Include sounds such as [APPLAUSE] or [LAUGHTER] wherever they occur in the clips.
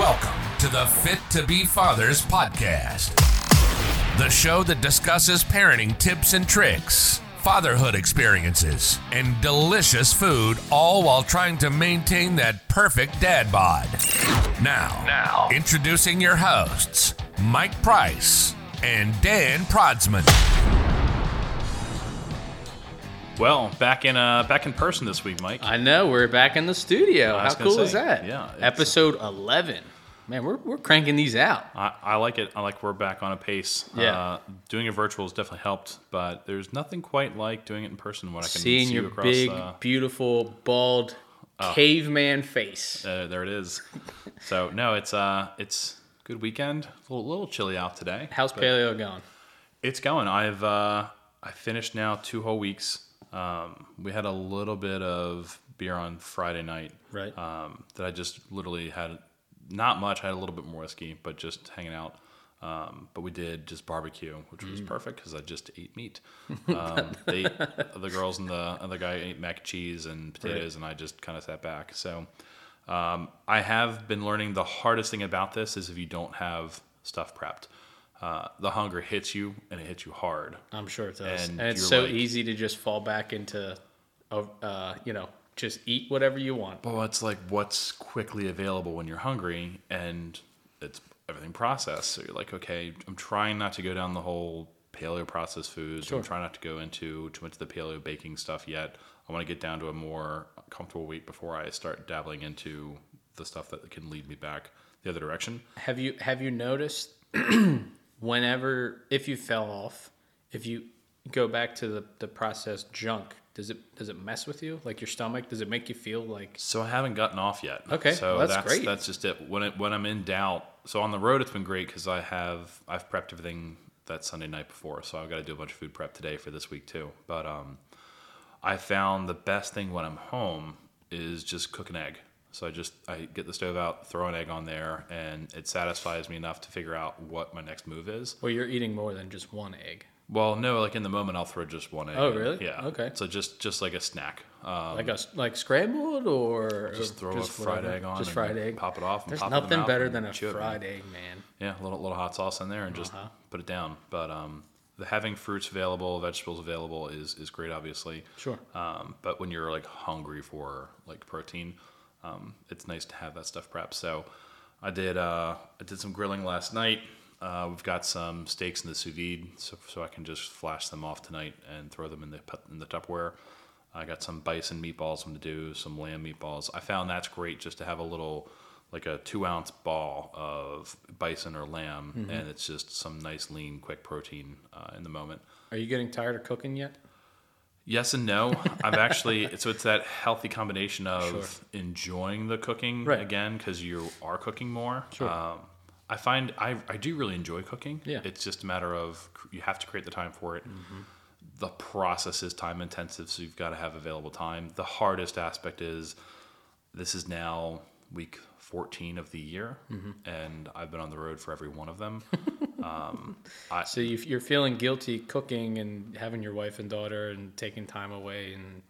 Welcome to the Fit to Be Fathers podcast, the show that discusses parenting tips and tricks, fatherhood experiences, and delicious food, all while trying to maintain that perfect dad bod. Now, now, introducing your hosts, Mike Price and Dan Protzman. Well, back in uh, back in person this week, Mike. I know we're back in the studio. I How gonna cool is that? yeah, Episode eleven. Man, we're we're cranking these out. I, I like it. I like we're back on a pace. Yeah. Uh, doing a virtual has definitely helped, but there's nothing quite like doing it in person when I can Seeing see your you across. big, uh, beautiful, bald caveman face. uh, there it is. so no, it's uh, it's good weekend. A little, little chilly out today. How's paleo going? It's going. I've uh, I finished now two whole weeks. Um, we had a little bit of beer on Friday night. Right. Um, that I just literally had not much. I had a little bit more whiskey, but just hanging out. Um, but we did just barbecue, which Mm. was perfect because I just ate meat. [LAUGHS] Um, they, the girls and the other guy ate mac and cheese and potatoes, and I just kind of sat back. So um, I have been learning the hardest thing about this is if you don't have stuff prepped. Uh, the hunger hits you and it hits you hard. I'm sure it does. and And, it's so like- easy to just fall back into, uh, uh, you know, just eat whatever you want. Well, it's like what's quickly available when you're hungry, and it's everything processed. So you're like, okay, I'm trying not to go down the whole paleo processed foods. Sure. I'm trying not to go into too much of the paleo baking stuff yet. I want to get down to a more comfortable weight before I start dabbling into the stuff that can lead me back the other direction. Have you have you noticed [CLEARS THROAT] whenever if you fell off, if you go back to the, the processed junk, does it does it mess with you? Like your stomach? Does it make you feel like So I haven't gotten off yet. Okay, so well, that's that's great. that's just it. When it, when I'm in doubt, so on the road it's been great because I have I've prepped everything that Sunday night before, so I've got to do a bunch of food prep today for this week too. But um, I found the best thing when I'm home is just cook an egg. So I just I get the stove out, throw an egg on there, and it satisfies me enough to figure out what my next move is. well you're eating more than just one egg? Well, no, like in the moment I'll throw just one egg. Oh, in. really? Yeah. Okay. So just just like a snack. Um, Like a like scrambled or just throw just a fried whatever? egg on. Just and fried egg. Pop it off. And There's pop it in nothing better than a chew it, man. fried egg, man. Yeah, a little little hot sauce in there and just Uh-huh. put it down. But um, the having fruits available, vegetables available is is great, obviously. Sure. Um, but when you're like hungry for like protein, um, it's nice to have that stuff prepped. So I did uh, I did some grilling last night. Uh, we've got some steaks in the sous vide, so, so I can just flash them off tonight and throw them in the in the Tupperware. I got some bison meatballs I'm gonna do, some lamb meatballs. I found that's great just to have a little, like a two ounce ball of bison or lamb, Mm-hmm. and it's just some nice lean, quick protein uh, in the moment. Are you getting tired of cooking yet? Yes and no. [LAUGHS] I've actually so it's that healthy combination of enjoying the cooking Right. again because you are cooking more. Sure. Um, I find I, I do really enjoy cooking. Yeah. It's just a matter of you have to create the time for it. Mm-hmm. The process is time intensive, so you've got to have available time. The hardest aspect is this is now week 14 of the year, mm-hmm. and I've been on the road for every one of them. [LAUGHS] Um, so you, you're feeling guilty cooking and having your wife and daughter and taking time away and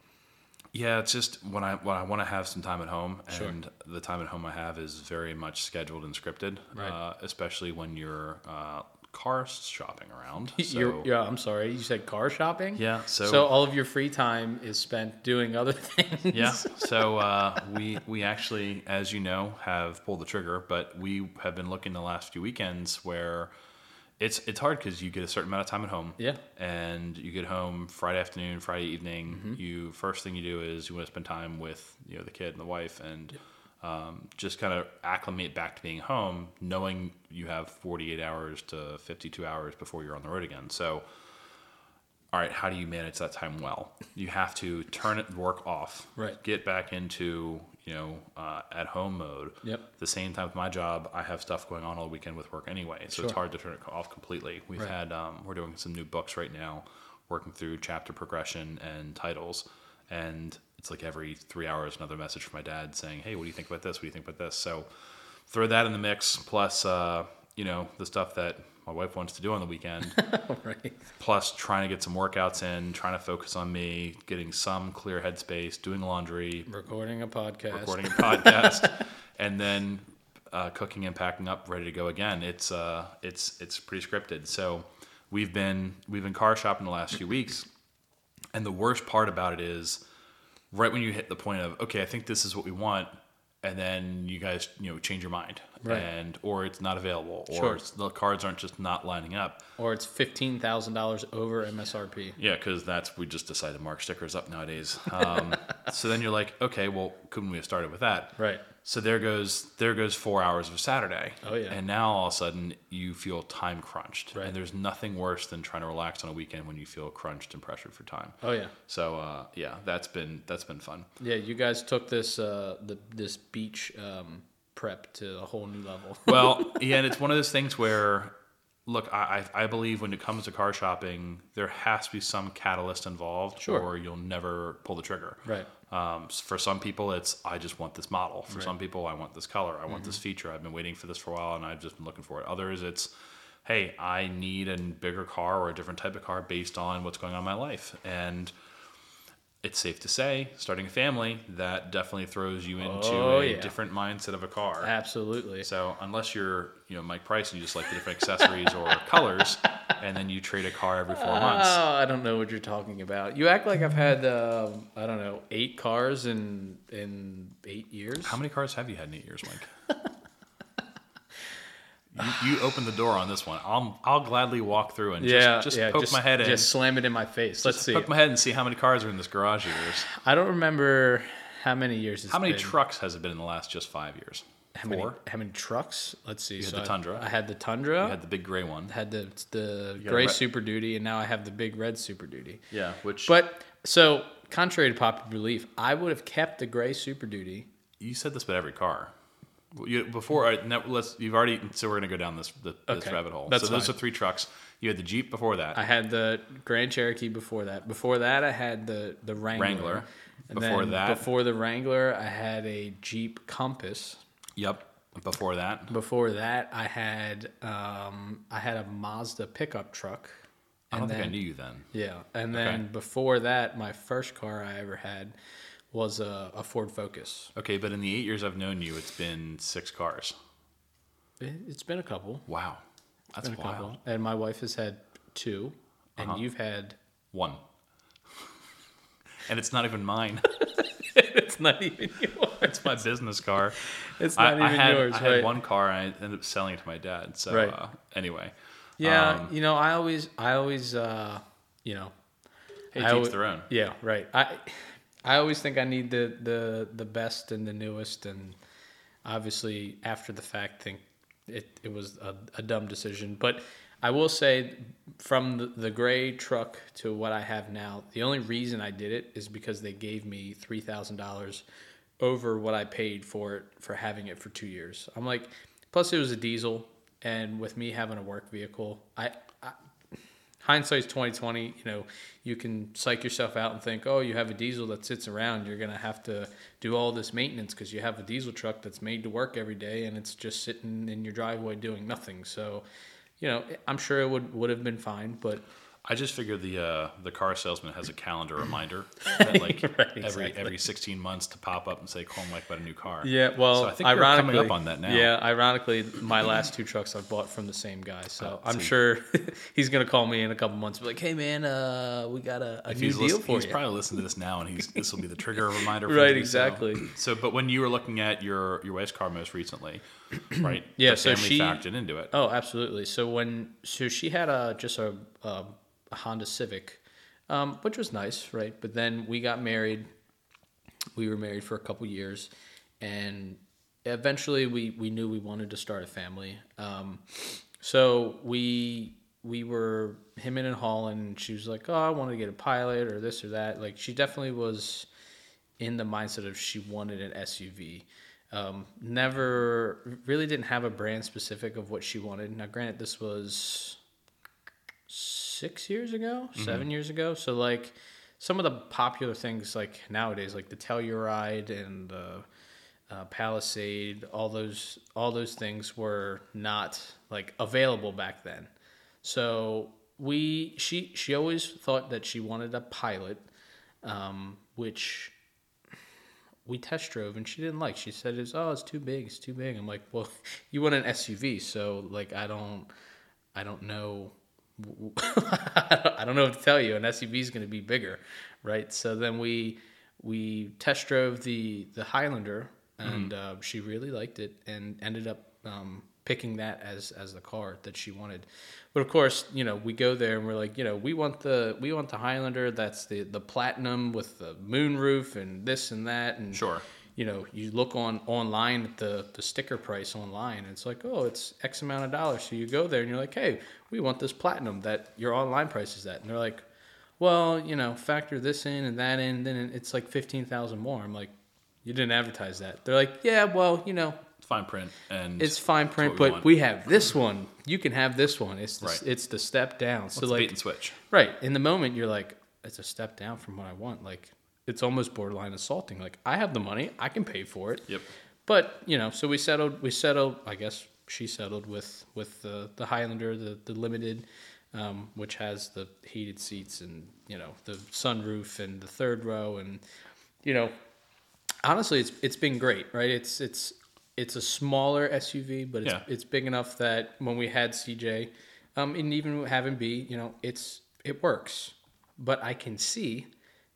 Yeah, it's just when I when I want to have some time at home, Sure. and the time at home I have is very much scheduled and scripted, Right. uh, especially when you're uh, car shopping around. [LAUGHS] So, yeah. I'm sorry, you said car shopping. Yeah, so- so all of your free time is spent doing other [LAUGHS] things. yeah. So uh, we we actually, as you know, have pulled the trigger, but we have been looking the last few weekends where it's it's hard because you get a certain amount of time at home. Yeah. And you get home Friday afternoon, Friday evening. Mm-hmm. You first thing you do is you want to spend time with you know the kid and the wife and. Um, just kind of acclimate back to being home, knowing you have 48 hours to 52 hours before you're on the road again. So, all right, how do you manage that time well? You have to turn it work off, Right. Get back into you know uh, at home mode. Yep. At the same time with my job, I have stuff going on all weekend with work anyway, so it's hard to turn it off completely. We've Right. had um, we're doing some new books right now, working through chapter progression and titles, and it's like every three hours another message from my dad saying, "Hey, what do you think about this? What do you think about this?" So throw that in the mix, plus uh, you know the stuff that my wife wants to do on the weekend [LAUGHS] right. plus trying to get some workouts in, trying to focus on me, getting some clear headspace, doing laundry, Recording a podcast. recording a podcast, [LAUGHS] and then uh, cooking and packing up, ready to go again. It's uh, it's it's pretty scripted. So we've been we've been car shopping the last few weeks, and the worst part about it is right when you hit the point of okay, I think this is what we want, and then you guys you know change your mind, Right. and or it's not available, or Sure. the cards aren't just not lining up. Or it's fifteen thousand dollars over MSRP. Yeah, because that's we just decided to mark stickers up nowadays. Um, [LAUGHS] so then you're like, okay, well, couldn't we have started with that? Right. So there goes there goes four hours of Saturday. Oh, yeah. And now all of a sudden you feel time crunched. Right. And there's nothing worse than trying to relax on a weekend when you feel crunched and pressured for time. Oh yeah. So uh, yeah, that's been that's been fun. Yeah, you guys took this uh, the this beach um, prep to a whole new level. [LAUGHS] Well, yeah, and it's one of those things where, look, I, I I believe when it comes to car shopping, there has to be some catalyst involved, Sure. or you'll never pull the trigger. Right. Um, for some people, it's I just want this model. For some people, I want this color. I want this Mm-hmm. feature. I've been waiting for this for a while, and I've just been looking for it. Others, it's hey, I need a bigger car or a different type of car based on what's going on in my life, and it's safe to say, starting a family, that definitely throws you into Oh, a yeah. different mindset of a car. Absolutely. So unless you're, you know, Mike Price and you just like the different accessories or [LAUGHS] colors, and then you trade a car every four months. Oh, I don't know what you're talking about. You act like I've had um, I don't know eight cars in in eight years. How many cars have you had in eight years, Mike? [LAUGHS] you, you opened the door on this one. I'll I'll gladly walk through and yeah, just, just yeah, poke just, my head in. Just slam it in my face. Let's see. Poke my head and see how many cars are in this garage of yours. I don't remember how many years. It's How many been. trucks has it been in the last just five years? How Four. many? How many trucks? Let's see. had so the I- Tundra. I, had the Tundra. You had the big gray one. had the the gray red- Super Duty, and now I have the big red Super Duty. Yeah, which But so, contrary to popular belief, I would have kept the gray Super Duty. you said this about every car. You, before I now let's you've already so we're gonna go down this the, this rabbit hole. that's so those are three trucks. You had the Jeep before that. I had the Grand Cherokee before that. Before that, I had the the Wrangler. Wrangler. And Before then that- before the Wrangler, I had a Jeep Compass. yep. Before that, Before that, I had um, I had a Mazda pickup truck. I don't And think I knew you then. Yeah, and then before that, my first car I ever had was a, a Ford Focus. Okay, but in the eight years I've known you, it's been six cars. It, it's been a couple. Wow, that's Been a wild. couple. And my wife has had two, and Uh-huh. you've had. One, [LAUGHS] and it's not even mine. [LAUGHS] it's not even yours. it's my business car. It's I, not even I had yours, I had right? one car, and I ended up selling it to my dad. So Right. uh, anyway, Yeah, Um, you know, I always, I always, uh, you know, hey, I always- their own. Yeah, right. I, I always think I need the the the best and the newest, and obviously after the fact, think it it was a, a dumb decision. But I will say, from the, the gray truck to what I have now, the only reason I did it is because they gave me three thousand dollars over what I paid for it for having it for two years. I'm like, plus it was a diesel, and with me having a work vehicle, I, I hindsight's 2020 you know you can psych yourself out and think oh you have a diesel that sits around you're going to have to do all this maintenance because you have a diesel truck that's made to work every day and it's just sitting in your driveway doing nothing. So you know i'm sure it would would have been fine but I just figured the uh, the car salesman has a calendar [LAUGHS] reminder [LAUGHS] that like Right, every exactly. every 16 months to pop up and say call Mike about a new car. yeah well so I think ironically coming up on that now. yeah ironically my last two trucks i've bought from the same guy so Oh, i'm see. sure [LAUGHS] he's going to call me in a couple months and be like hey man uh, we got a, a new he's, deal listen- for he's you probably listening to this now, and he's this will be the trigger reminder. For Right, do so. exactly. [CLEARS THROAT] So, but when you were looking at your your wife's car most recently, [CLEARS THROAT] right? Yeah, so she- factored into it. Oh, absolutely. So when so she had a just a a, a Honda Civic, um, which was nice, right? But then we got married. We were married for a couple years, and eventually we we knew we wanted to start a family. Um, so we we were him and Holland. And she was like, "Oh, I want to get a pilot or this or that." Like she definitely was in the mindset of she wanted an SUV. Um, never really didn't have a brand specific of what she wanted. Now, granted, this was six years ago, seven years ago. So, like, some of the popular things, like nowadays, like the Telluride and the uh, Palisade, all those, all those things were not like available back then. So we, she, she always thought that she wanted a pilot, um, which we test drove and she didn't like. She said it's oh it's too big, it's too big. I'm like, well, [LAUGHS] you want an SUV, so like I don't, I don't know, [LAUGHS] I don't know what to tell you. An SUV is going to be bigger, right? So then we we test drove the the Highlander and uh, she really liked it and ended up um, picking that as as the car that she wanted. But of course, you know, we go there and we're like, you know, we want the we want the Highlander. That's the the platinum with the moonroof and this and that and Sure. You know, you look on online at the the sticker price online, and it's like, oh, it's X amount of dollars. So you go there and you're like, hey, we want this platinum that your online price is at, and they're like, well, you know, factor this in and that in, then it's like fifteen thousand more. I'm like, you didn't advertise that. They're like, yeah, well, you know, It's fine print and it's fine print, we but want. we have this one. You can have this one. It's the, Right. it's the step down. So it's like, bait and switch. right in the moment, you're like, it's a step down from what I want. Like, it's almost borderline assaulting. Like, I have the money, I can pay for it. Yep. But you know, so we settled. We settled. I guess she settled with with the the Highlander, the the limited, um, which has the heated seats and you know the sunroof and the third row and you know, honestly, it's it's been great, right? It's it's it's a smaller SUV, but it's Yeah. it's big enough that when we had CJ, um, and even having B, you know, it's it works. But I can see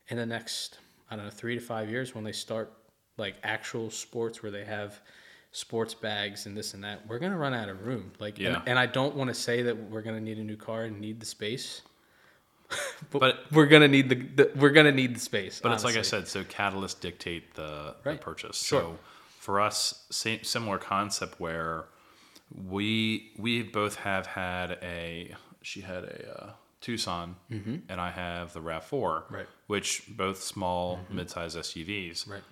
in the next I don't know three to five years when they start like actual sports where they have sports bags and this and that, we're gonna run out of room. Like, Yeah. and, and I don't want to say that we're gonna need a new car and need the space. [LAUGHS] but, But- we're gonna need the, the we're gonna need the space. But it's like I said, so catalysts dictate the, Right. the purchase. Sure. So for us, same similar concept where we we both have had a she had a uh, Tucson and I have the Rav Four, Mm-hmm. Right. Mm-hmm. which both small mid-size SUVs. right.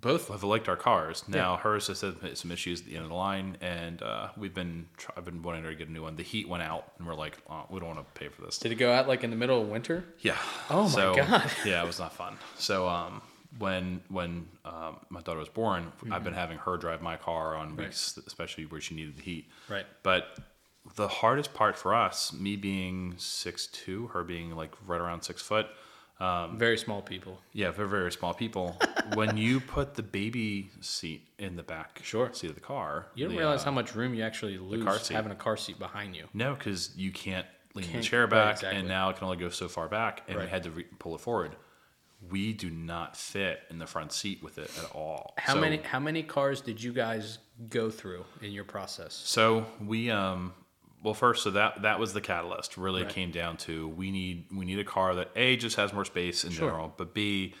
Both have liked our cars. Now hers has had some issues at the end of the line, and uh, we've been try- I've been wanting her to get a new one. The heat went out, and we're like, oh, we don't want to pay for this. Did it go out like in the middle of winter? Yeah. Oh my So, God. [LAUGHS] yeah, it was not fun. So um, when when um, my daughter was born, I've been having her drive my car on weeks, especially where she needed the heat. Right. But the hardest part for us, me being six two, her being like right around six foot, Very small people. yeah, very very small people. [LAUGHS] when you put the baby seat in the back Sure. seat of the car, You don't the, realize uh, how much room you actually lose car seat. having a car seat behind you. No, because you can't lean Can't- the chair right, back, exactly. and now it can only go so far back, and we had to re- pull it forward. We do not fit in the front seat with it at all. How So- many how many cars did you guys go through in your process? So we, um, well, first, so that that was the catalyst. Really, Right. came down to we need we need a car that a just has more space in Sure. general, but b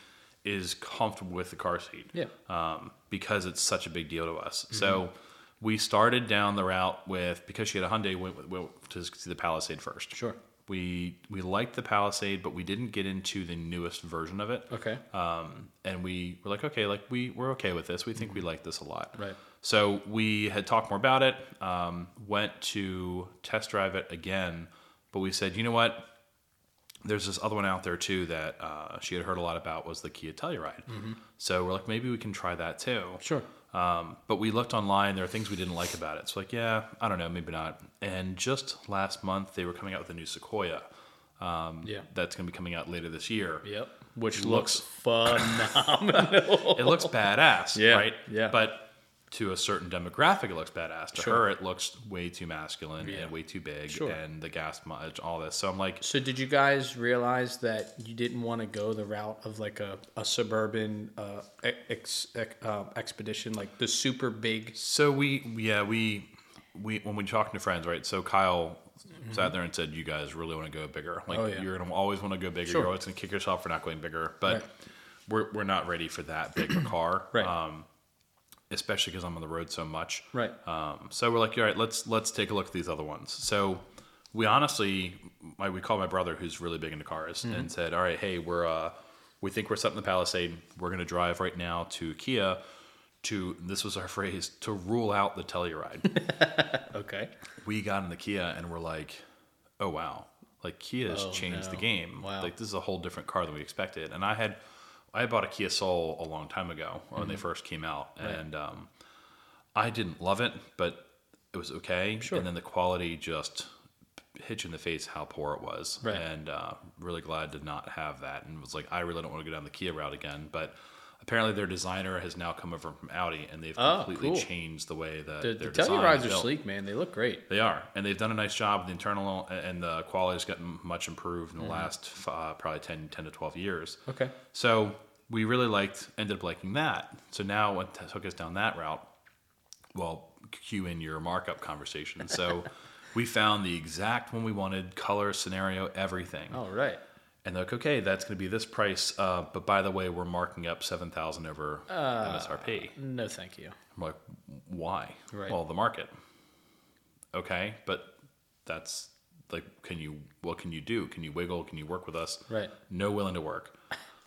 is comfortable with the car seat. Yeah. Um, because it's such a big deal to us. Mm-hmm. So we started down the route with because she had a Hyundai, went, went to see the Palisade first. Sure. We we liked the Palisade, but we didn't get into the newest version of it. Okay. Um, and we were like, okay, like we we're okay with this. We think we like this a lot. Right. So we had talked more about it. Um, went to test drive it again, but we said, you know what? There's this other one out there too that uh, she had heard a lot about was the Kia Telluride. So we're like, maybe we can try that too. Sure. Um, but we looked online. There are things we didn't like about it. So like, yeah, I don't know, maybe not. And just last month, they were coming out with a new Sequoia. Um, Yeah. That's going to be coming out later this year. Yep. Which Looks- looks, phenomenal. [LAUGHS] It looks badass, Yeah, right? yeah. But to a certain demographic, it looks badass. To Sure. her, it looks way too masculine Yeah. and way too big, Sure. and the gas mileage, all this. So I'm like, so did you guys realize that you didn't want to go the route of like a, a suburban uh, ex, ex, uh, expedition, like the super big? so we, yeah, we, we when we talking to friends, right? So Kyle sat there and said, "You guys really want to go bigger? Like Mm-hmm. Oh, yeah. you're gonna always want to go bigger. Sure. You're always gonna kick yourself for not going bigger." But Right. we're we're not ready for that big car, Right. Um, especially because I'm on the road so much, Right. Um, so we're like, all right, let's let's take a look at these other ones. So we honestly, my, we called my brother, who's really big into cars, Mm-hmm. and said, all right, hey, we're uh, we think we're setting the Palisade. We're gonna drive right now to Kia. To this was our [LAUGHS] phrase to rule out the Telluride. [LAUGHS] Okay. we got in the Kia and we're like, oh wow, like Kia has Oh, changed the game. Wow. Like this is a whole different car than we expected. And I had, I bought a Kia Soul a long time ago when Mm-hmm. they first came out, and um, I didn't love it, but it was okay. Sure. And then the quality just hit you in the face how poor it was, Right. and uh, really glad to not have that. And was like, I really don't want to go down the Kia route again. But apparently, their designer has now come over from Audi, and they've Oh, completely cool. changed the way that The, their the Tellurides are sleek, man. They look great. They are, and they've done a nice job. The internal and the quality has gotten much improved in the Mm-hmm. last uh, probably 10, 10 to twelve years. Okay. So we really liked, ended up liking that. So now what took us down that route, well, cue in your markup conversation. So [LAUGHS] we found the exact one we wanted, color, scenario, everything. All right. And they're like, okay, that's going to be this price. Uh, but by the way, we're marking up 7000 over MSRP. No, thank you. I'm like, why? Right. Well, the market. Okay, but that's like, can you? What can you do? Can you wiggle? Can you work with us? Right. No willing to work.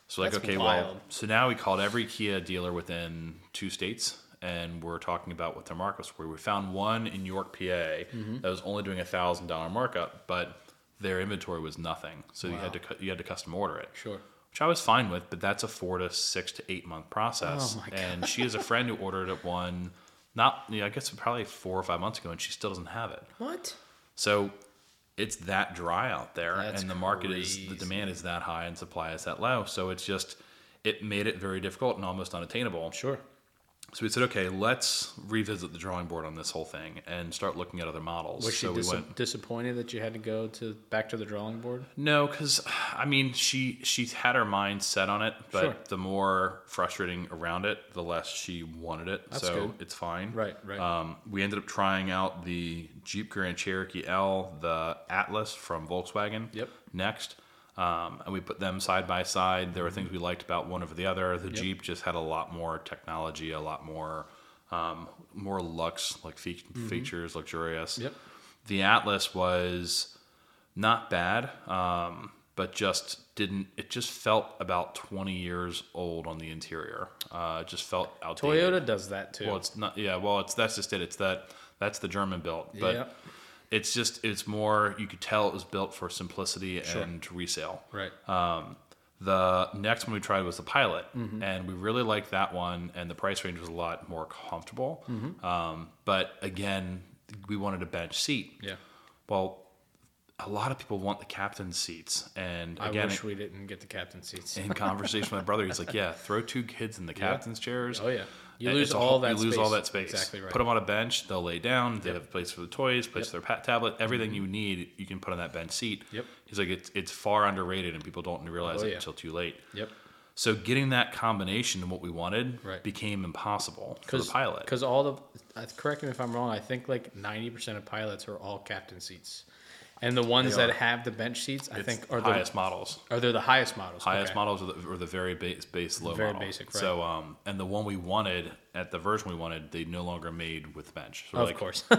So like, okay, well, so now we called every Kia dealer within two states, and we're talking about what their markups were. We found one in York, PA, Mm-hmm. that was only doing a thousand dollar markup, but their inventory was nothing. So you had to you had to custom order it Sure. which I was fine with, but that's a four to six to eight month process. Oh and she has a friend who ordered it one, not you know, I guess probably four or five months ago, and she still doesn't have it. What? So it's that dry out there, That's and the market is the demand is that high and supply is that low. So it's just it made it very difficult and almost unattainable. Sure. So we said, okay, let's revisit the drawing board on this whole thing and start looking at other models. Was she so we went. disappointed that you had to go to back to the drawing board? No, because I mean, she she had her mind set on it, but Sure. the more frustrating around it, the less she wanted it. That's so good. it's fine. Right, right. Um, we ended up trying out the Jeep Grand Cherokee L, the Atlas from Volkswagen. Yep. Next. Um, and we put them side by side. There were things we liked about one over the other. The Jeep just had a lot more technology, a lot more, um, more lux like fe- features, luxurious. Yep. The Atlas was not bad, um, but just didn't. It just felt about twenty years old on the interior. Uh, it just felt outdated. Toyota does that too. Well, it's not. Yeah. Well, it's that's just it. It's that that's the German built, but Yep. It's just it's more. You could tell it was built for simplicity and resale. right. Um, the next one we tried was the Pilot, and we really liked that one, and the price range was a lot more comfortable. Um, but again, we wanted a bench seat. yeah. Well, a lot of people want the captain's seats, and again, I wish we didn't get the captain seats. in conversation with my brother, he's like, [LAUGHS] "Yeah, throw two kids in the captain's chairs. Oh, yeah. You lose all whole- that You lose all space. that space. Exactly right. Put them on a bench. They'll lay down. They have a place for the toys, place Yep. for their pat tablet. Everything you need, you can put on that bench seat. Yep. He's like, it's it's far underrated, and people don't realize Oh, it yeah. until too late. Yep. So getting that combination of what we wanted Right. became impossible for the pilot. Because all the, uh, correct me if I'm wrong, I think like 90% of pilots are all captain seats. And the ones that have the bench seats, I It's think, are the highest models. are they the highest models. Highest Okay. models are the, are the very base, base low Very model. basic, right. So, um, and the one we wanted at the version we wanted, they no longer made with bench. So Of like, course. [LAUGHS]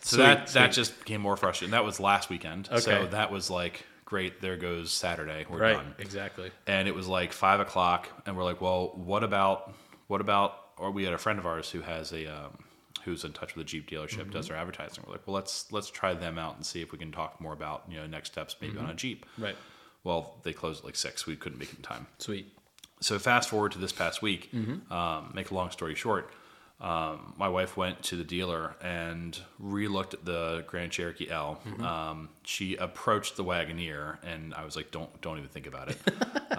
So Sweet, that that just became more frustrating. That was last weekend. Okay. So that was like, great. There goes Saturday. We're right. done. Exactly. And it was like five o'clock, and we're like, well, what about what about? Or we had a friend of ours who has a um, who's in touch with the Jeep dealership, Mm-hmm. does their advertising. We're like, well, let's let's try them out and see if we can talk more about you know next steps maybe on a Jeep. Right. Well, they closed at like six. We couldn't make it in time. Sweet. So fast forward to this past week. Mm-hmm. Um, make a long story short, um, my wife went to the dealer and re-looked at the Grand Cherokee L. Mm-hmm. Um, she approached the Wagoneer, and I was like, "Don't, don't even think about it." [LAUGHS]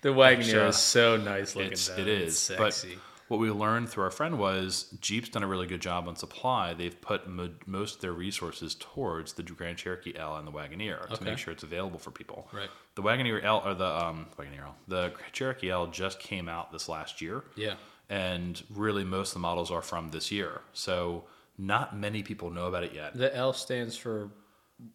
The Wagoneer is so nice looking. it's, it is. It's But sexy. What we learned through our friend was Jeep's done a really good job on supply. They've put mo- most of their resources towards the Grand Cherokee L and the Wagoneer to make sure it's available for people. Right. The Wagoneer L or the um, Wagoneer L, the Cherokee L just came out this last year. Yeah. and really most of the models are from this year. So not many people know about it yet. The L stands for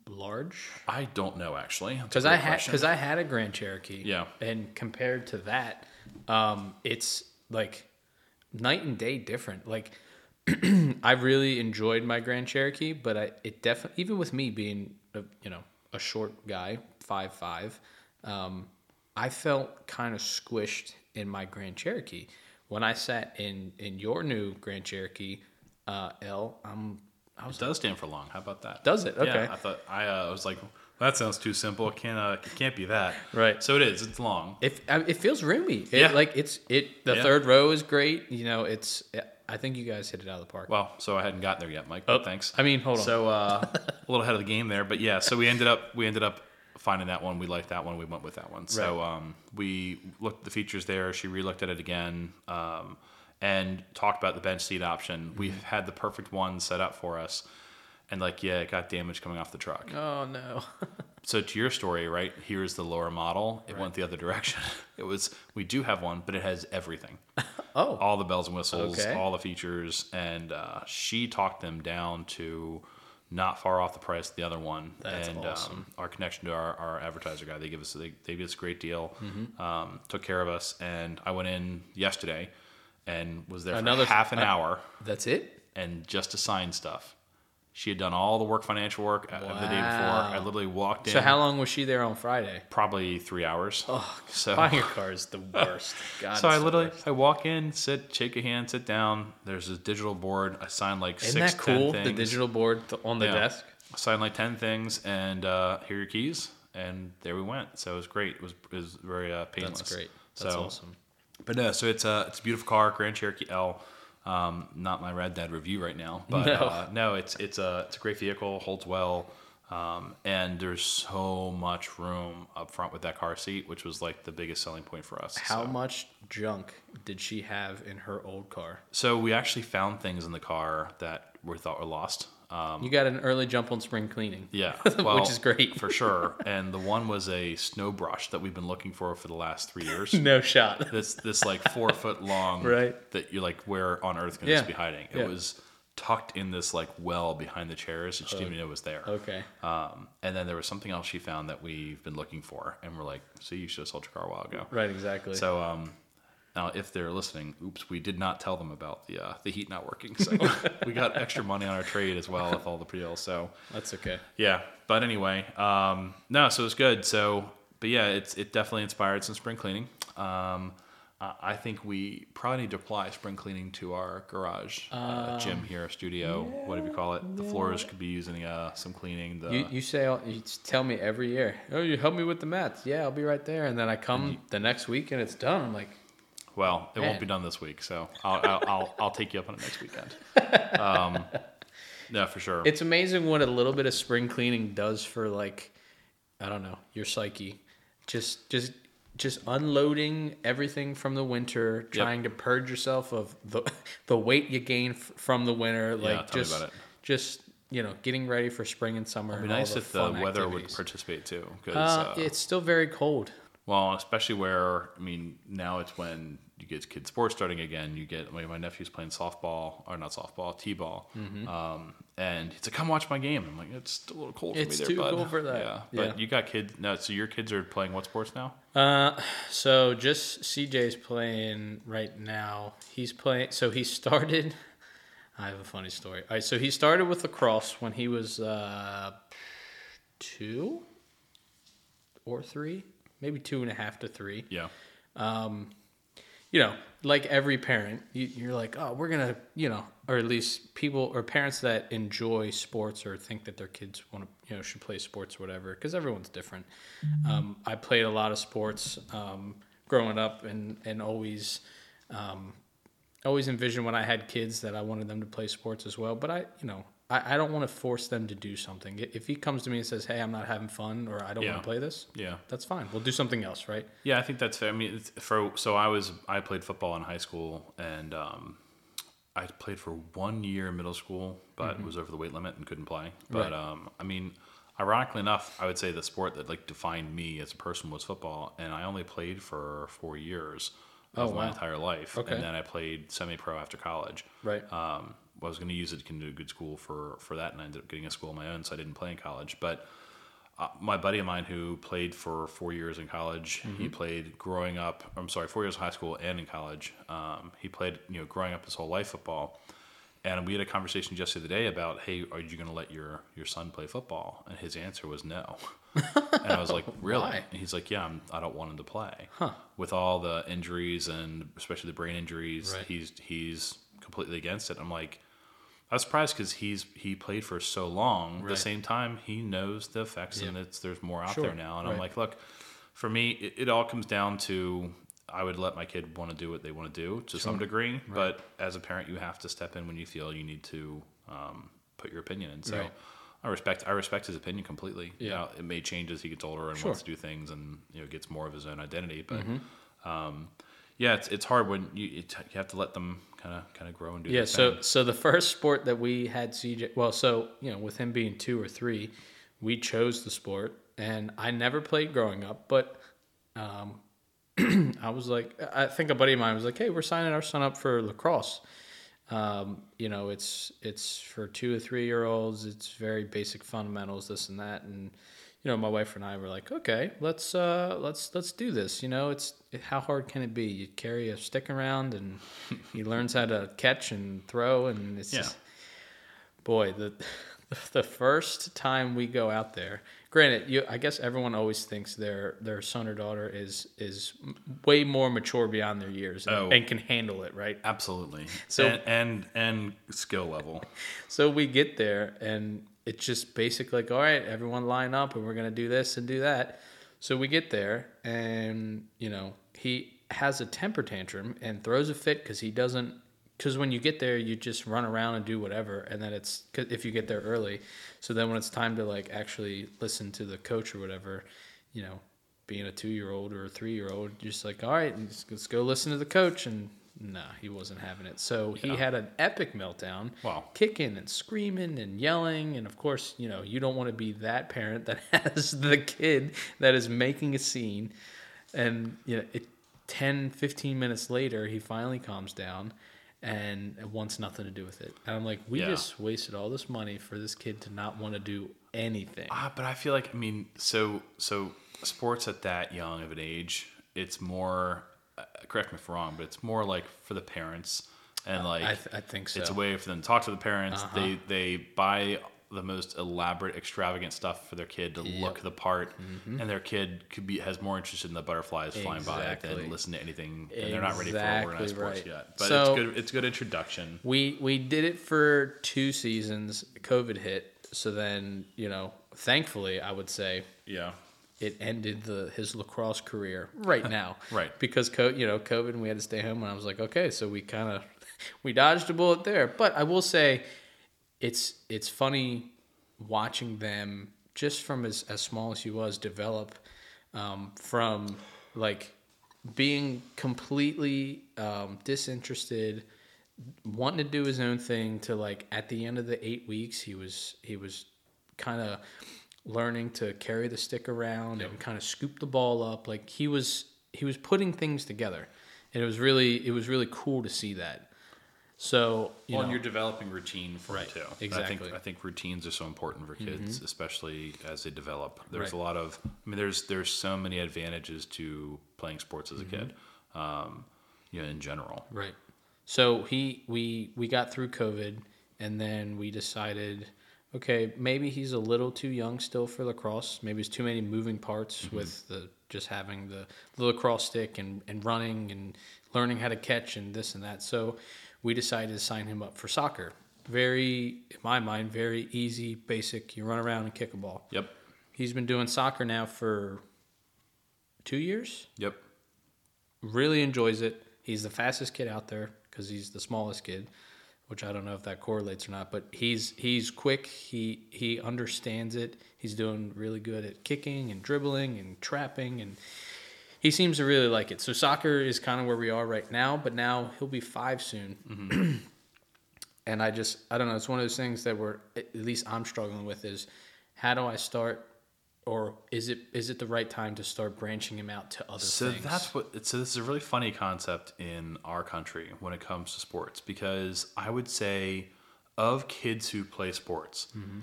large. I don't know actually. Because I had because I had a Grand Cherokee. Yeah. And compared to that, um, it's like night and day different. Like [CLEARS THROAT] I really enjoyed my Grand Cherokee, but I it definitely even with me being a, you know a short guy, five five, um, I felt kind of squished in my Grand Cherokee. When I sat in in your new Grand Cherokee uh, L, I'm I was it does stand for long. How about that? Does it? Okay. Yeah, I thought I uh, was like that sounds too simple. It can't uh, it can't be that. Right. So it is. It's long. It I- it feels roomy. It, Yeah. Like it's it. The Yeah. third row is great. You know, it's I think you guys hit it out of the park. Well, so I hadn't gotten there yet, Mike. Oh, thanks. I mean, hold on. So uh, [LAUGHS] a little ahead of the game there, but yeah. So we ended up we ended up finding that one. We liked that one. We went with that one. So Right. um, we looked at the features there. She re-looked at it again um, and talked about the bench seat option. Mm-hmm. We've had the perfect one set up for us, and like yeah, it got damaged coming off the truck. oh no. [LAUGHS] So to your story, right? Here's the lower model. It went the other direction. [LAUGHS] It was we do have one, but it has everything. [LAUGHS] oh. all the bells and whistles, Okay. all the features, and uh, she talked them down to not far off the price of the other one. That's and awesome. um, our connection to our, our advertiser guy, they give us they, they give us a great deal. Mm-hmm. Um, took care of us, and I went in yesterday and was there Another- for half an uh, hour That's it. and just to sign stuff. She had done all the work, financial work uh, the day before. I literally walked in. So how long was she there on Friday? Probably three hours. Oh, so buying a car is the [LAUGHS] worst. God, so I literally. I walk in, sit, shake a hand, sit down. There's this digital board. I signed like Isn't six, that cool? 10 The digital board on the Yeah. desk. I signed like ten things, and uh, here are your keys. And there we went. So it was great. It was it was very uh, painless. That's great. That's so, awesome. But no, so it's a it's a beautiful car, Grand Cherokee L. Um, not my Rad Dad review right now, [LAUGHS] but No. uh, no, it's it's a it's a great vehicle, holds well, um, and there's so much room up front with that car seat, which was like the biggest selling point for us. How so. much junk did she have in her old car? So we actually found things in the car that we thought were lost. Um, You got an early jump on spring cleaning. yeah, [LAUGHS] Which is great. for sure. And the one was a snow brush that we've been looking for for the last three years. [LAUGHS] No shot. this this like four [LAUGHS] foot long, Right. That you're like, where on earth can Yeah. this be hiding? It Yeah. was tucked in this like well behind the chairs, and she didn't even know it was there. Okay. Um, and then there was something else she found that we've been looking for, and we're like, see, you should have sold your car a while ago. Right. Exactly. So um, now, if they're listening, oops, we did not tell them about the uh, the heat not working. So [LAUGHS] we got extra money on our trade as well with all the pre So That's okay. yeah, but anyway, um, no, so it was good. So, but yeah, it's it definitely inspired some spring cleaning. Um, I I think we probably need to apply spring cleaning to our garage uh, gym here, studio, whatever you call it. The floors could be using uh, some cleaning. The You, you say you tell me every year. Oh, you help me with the mats. Yeah, I'll be right there. And then I come the next week and it's done. I'm like, Well, it Man. won't be done this week, so I'll I'll, I'll, I'll take you up on it next weekend. [LAUGHS] Um, no, for sure. it's amazing what a little bit of spring cleaning does for like, I don't know, your psyche. Just just just unloading everything from the winter, trying to purge yourself of the [LAUGHS] the weight you gain f- from the winter. Like me just about it. just you know getting ready for spring and summer. It'd be nice the if the weather would participate too, because Uh, it's still very cold. Well, especially where I mean, now it's when you get kids sports starting again. You get like, my nephew's playing softball or not softball, t-ball, Mm-hmm. um, and he's like, "Come watch my game." I'm like, "It's a little cold It's for me there, too bud." cold for that. Yeah, Yeah. but you got kids now. So your kids are playing what sports now? Uh, so just CJ's playing right now. He's playing. So he started. [LAUGHS] I have a funny story. All right, so he started with lacrosse when he was uh, two or three, maybe two and a half to three. Yeah, You know, like every parent, you, you're like, oh, we're gonna, you know, or at least people or parents that enjoy sports or think that their kids want to, you know, should play sports or whatever, because everyone's different. Um, I played a lot of sports um, growing up, and and always, um, always envisioned when I had kids that I wanted them to play sports as well. But I, you know, I, I don't want to force them to do something. If he comes to me and says, "Hey, I'm not having fun," or "I don't Yeah. want to play this," yeah, that's fine. We'll do something else, right? yeah. I think that's fair. I mean, it's, for so I was I played football in high school, and um, I played for one year in middle school, but was over the weight limit and couldn't play. But Mm-hmm. Right. um, I mean, ironically enough, I would say the sport that like defined me as a person was football, and I only played for four years of Oh, my wow. entire life, Okay. and then I played semi-pro after college. Right. Um, I was going to use it to get into a good school for for that, and I ended up getting a school of my own, so I didn't play in college, but. Uh, my buddy of mine who played for four years in college, Mm-hmm. he played growing up. I'm sorry, four years in high school and in college. Um, he played, you know, growing up his whole life football. And we had a conversation just the other day about, hey, are you going to let your your son play football? And his answer was no. [LAUGHS] and I was like, really? And he's like, yeah, I'm, I don't want him to play. Huh. With all the injuries and especially the brain injuries, Right. he's he's completely against it. I'm like, I was surprised because he's he played for so long. At the same time, he knows the effects, and it's there's more out Sure. there now. And I'm like, look, for me, it, it all comes down to I would let my kid want to do what they want to do to some degree, but as a parent, you have to step in when you feel you need to um, put your opinion in. So Right. I respect I respect his opinion completely. Yeah. Now, it may change as he gets older and Sure. Mm-hmm. wants to do things and you know gets more of his own identity, but. Um, yeah, it's, it's hard when you it, you have to let them kind of kind of grow and do. Yeah, their so thing. so the first sport that we had CJ, well, so you know, with him being two or three, we chose the sport, and I never played growing up, but um, [CLEARS THROAT] I was like, I think a buddy of mine was like, hey, we're signing our son up for lacrosse. Um, you know, it's it's for two or three year olds. It's very basic fundamentals, this and that, and you know, my wife and I were like, okay, let's uh, let's let's do this. You know, it's how hard can it be? You carry a stick around, and [LAUGHS] he learns how to catch and throw, and it's Yeah. just, boy, the [LAUGHS] the first time we go out there. Granted, you I guess everyone always thinks their their son or daughter is is way more mature beyond their years and, Oh. and can handle it, right? absolutely. So- and, and and skill level. [LAUGHS] So we get there and it's just basic like, all right, everyone line up and we're gonna do this and do that. So we get there and you know he has a temper tantrum and throws a fit because he doesn't. Because when you get there, you just run around and do whatever, and then it's if you get there early. So then when it's time to like actually listen to the coach or whatever, you know, being a two year old or a three year old, just like, all right, let's, let's go listen to the coach. And nah, he wasn't having it. So he had an epic meltdown Wow. kicking and screaming and yelling and of course you know you don't want to be that parent that [LAUGHS] has the kid that is making a scene and you know it 10 15 minutes later he finally calms down and wants nothing to do with it and i'm like we Yeah. just wasted all this money for this kid to not want to do anything Ah, but I feel like I mean, so so sports at that young of an age, it's more. Uh, correct me if I'm wrong, but it's more like for the parents and like I, th- I think so it's a way for them to talk to the parents. Uh-huh. They they buy the most elaborate, extravagant stuff for their kid to look the part, and their kid could be has more interest in the butterflies flying by Mm-hmm. Than listen to anything. And they're not ready for Exactly organized sports yet. But So- it's good. It's a good introduction. We we did it for two seasons. COVID hit, so then you know, thankfully, I would say Yeah. It ended the his lacrosse career right [LAUGHS] now. Right. because co- you know COVID, and we had to stay home, and I was like, okay, so we kind of [LAUGHS] we dodged a bullet there. But I will say, it's it's funny watching them just from as as small as he was develop um, from like being completely um, disinterested wanting to do his own thing to like at the end of the eight weeks he was he was kind of learning to carry the stick around and kind of scoop the ball up like he was he was putting things together and it was really it was really cool to see that so you well, know and you're developing routine for Right, it too. I exactly. Mm-hmm. think I think routines are so important for kids, especially as they develop. There's Right. a lot of. I mean, there's there's so many advantages to playing sports as a kid. Um, you know, in general. Right. So he we we got through COVID and then we decided okay, maybe he's a little too young still for lacrosse. Maybe it's too many moving parts mm-hmm. with the just having the, the lacrosse stick and, and running and learning how to catch and this and that. So we decided to sign him up for soccer. Very in my mind, very easy, basic. You run around and kick a ball. Yep. He's been doing soccer now for two years Yep. really enjoys it. He's the fastest kid out there because he's the smallest kid, which I don't know if that correlates or not. But he's he's quick. He he understands it. He's doing really good at kicking and dribbling and trapping, and he seems to really like it. So soccer is kind of where we are right now. But now he'll be five soon, mm-hmm. and I just I don't know. It's one of those things that we're at least I'm struggling with is how do I start. Or is it is it the right time to start branching him out to other So things? that's what. So this is a really funny concept in our country when it comes to sports because I would say, of kids who play sports, Mm-hmm.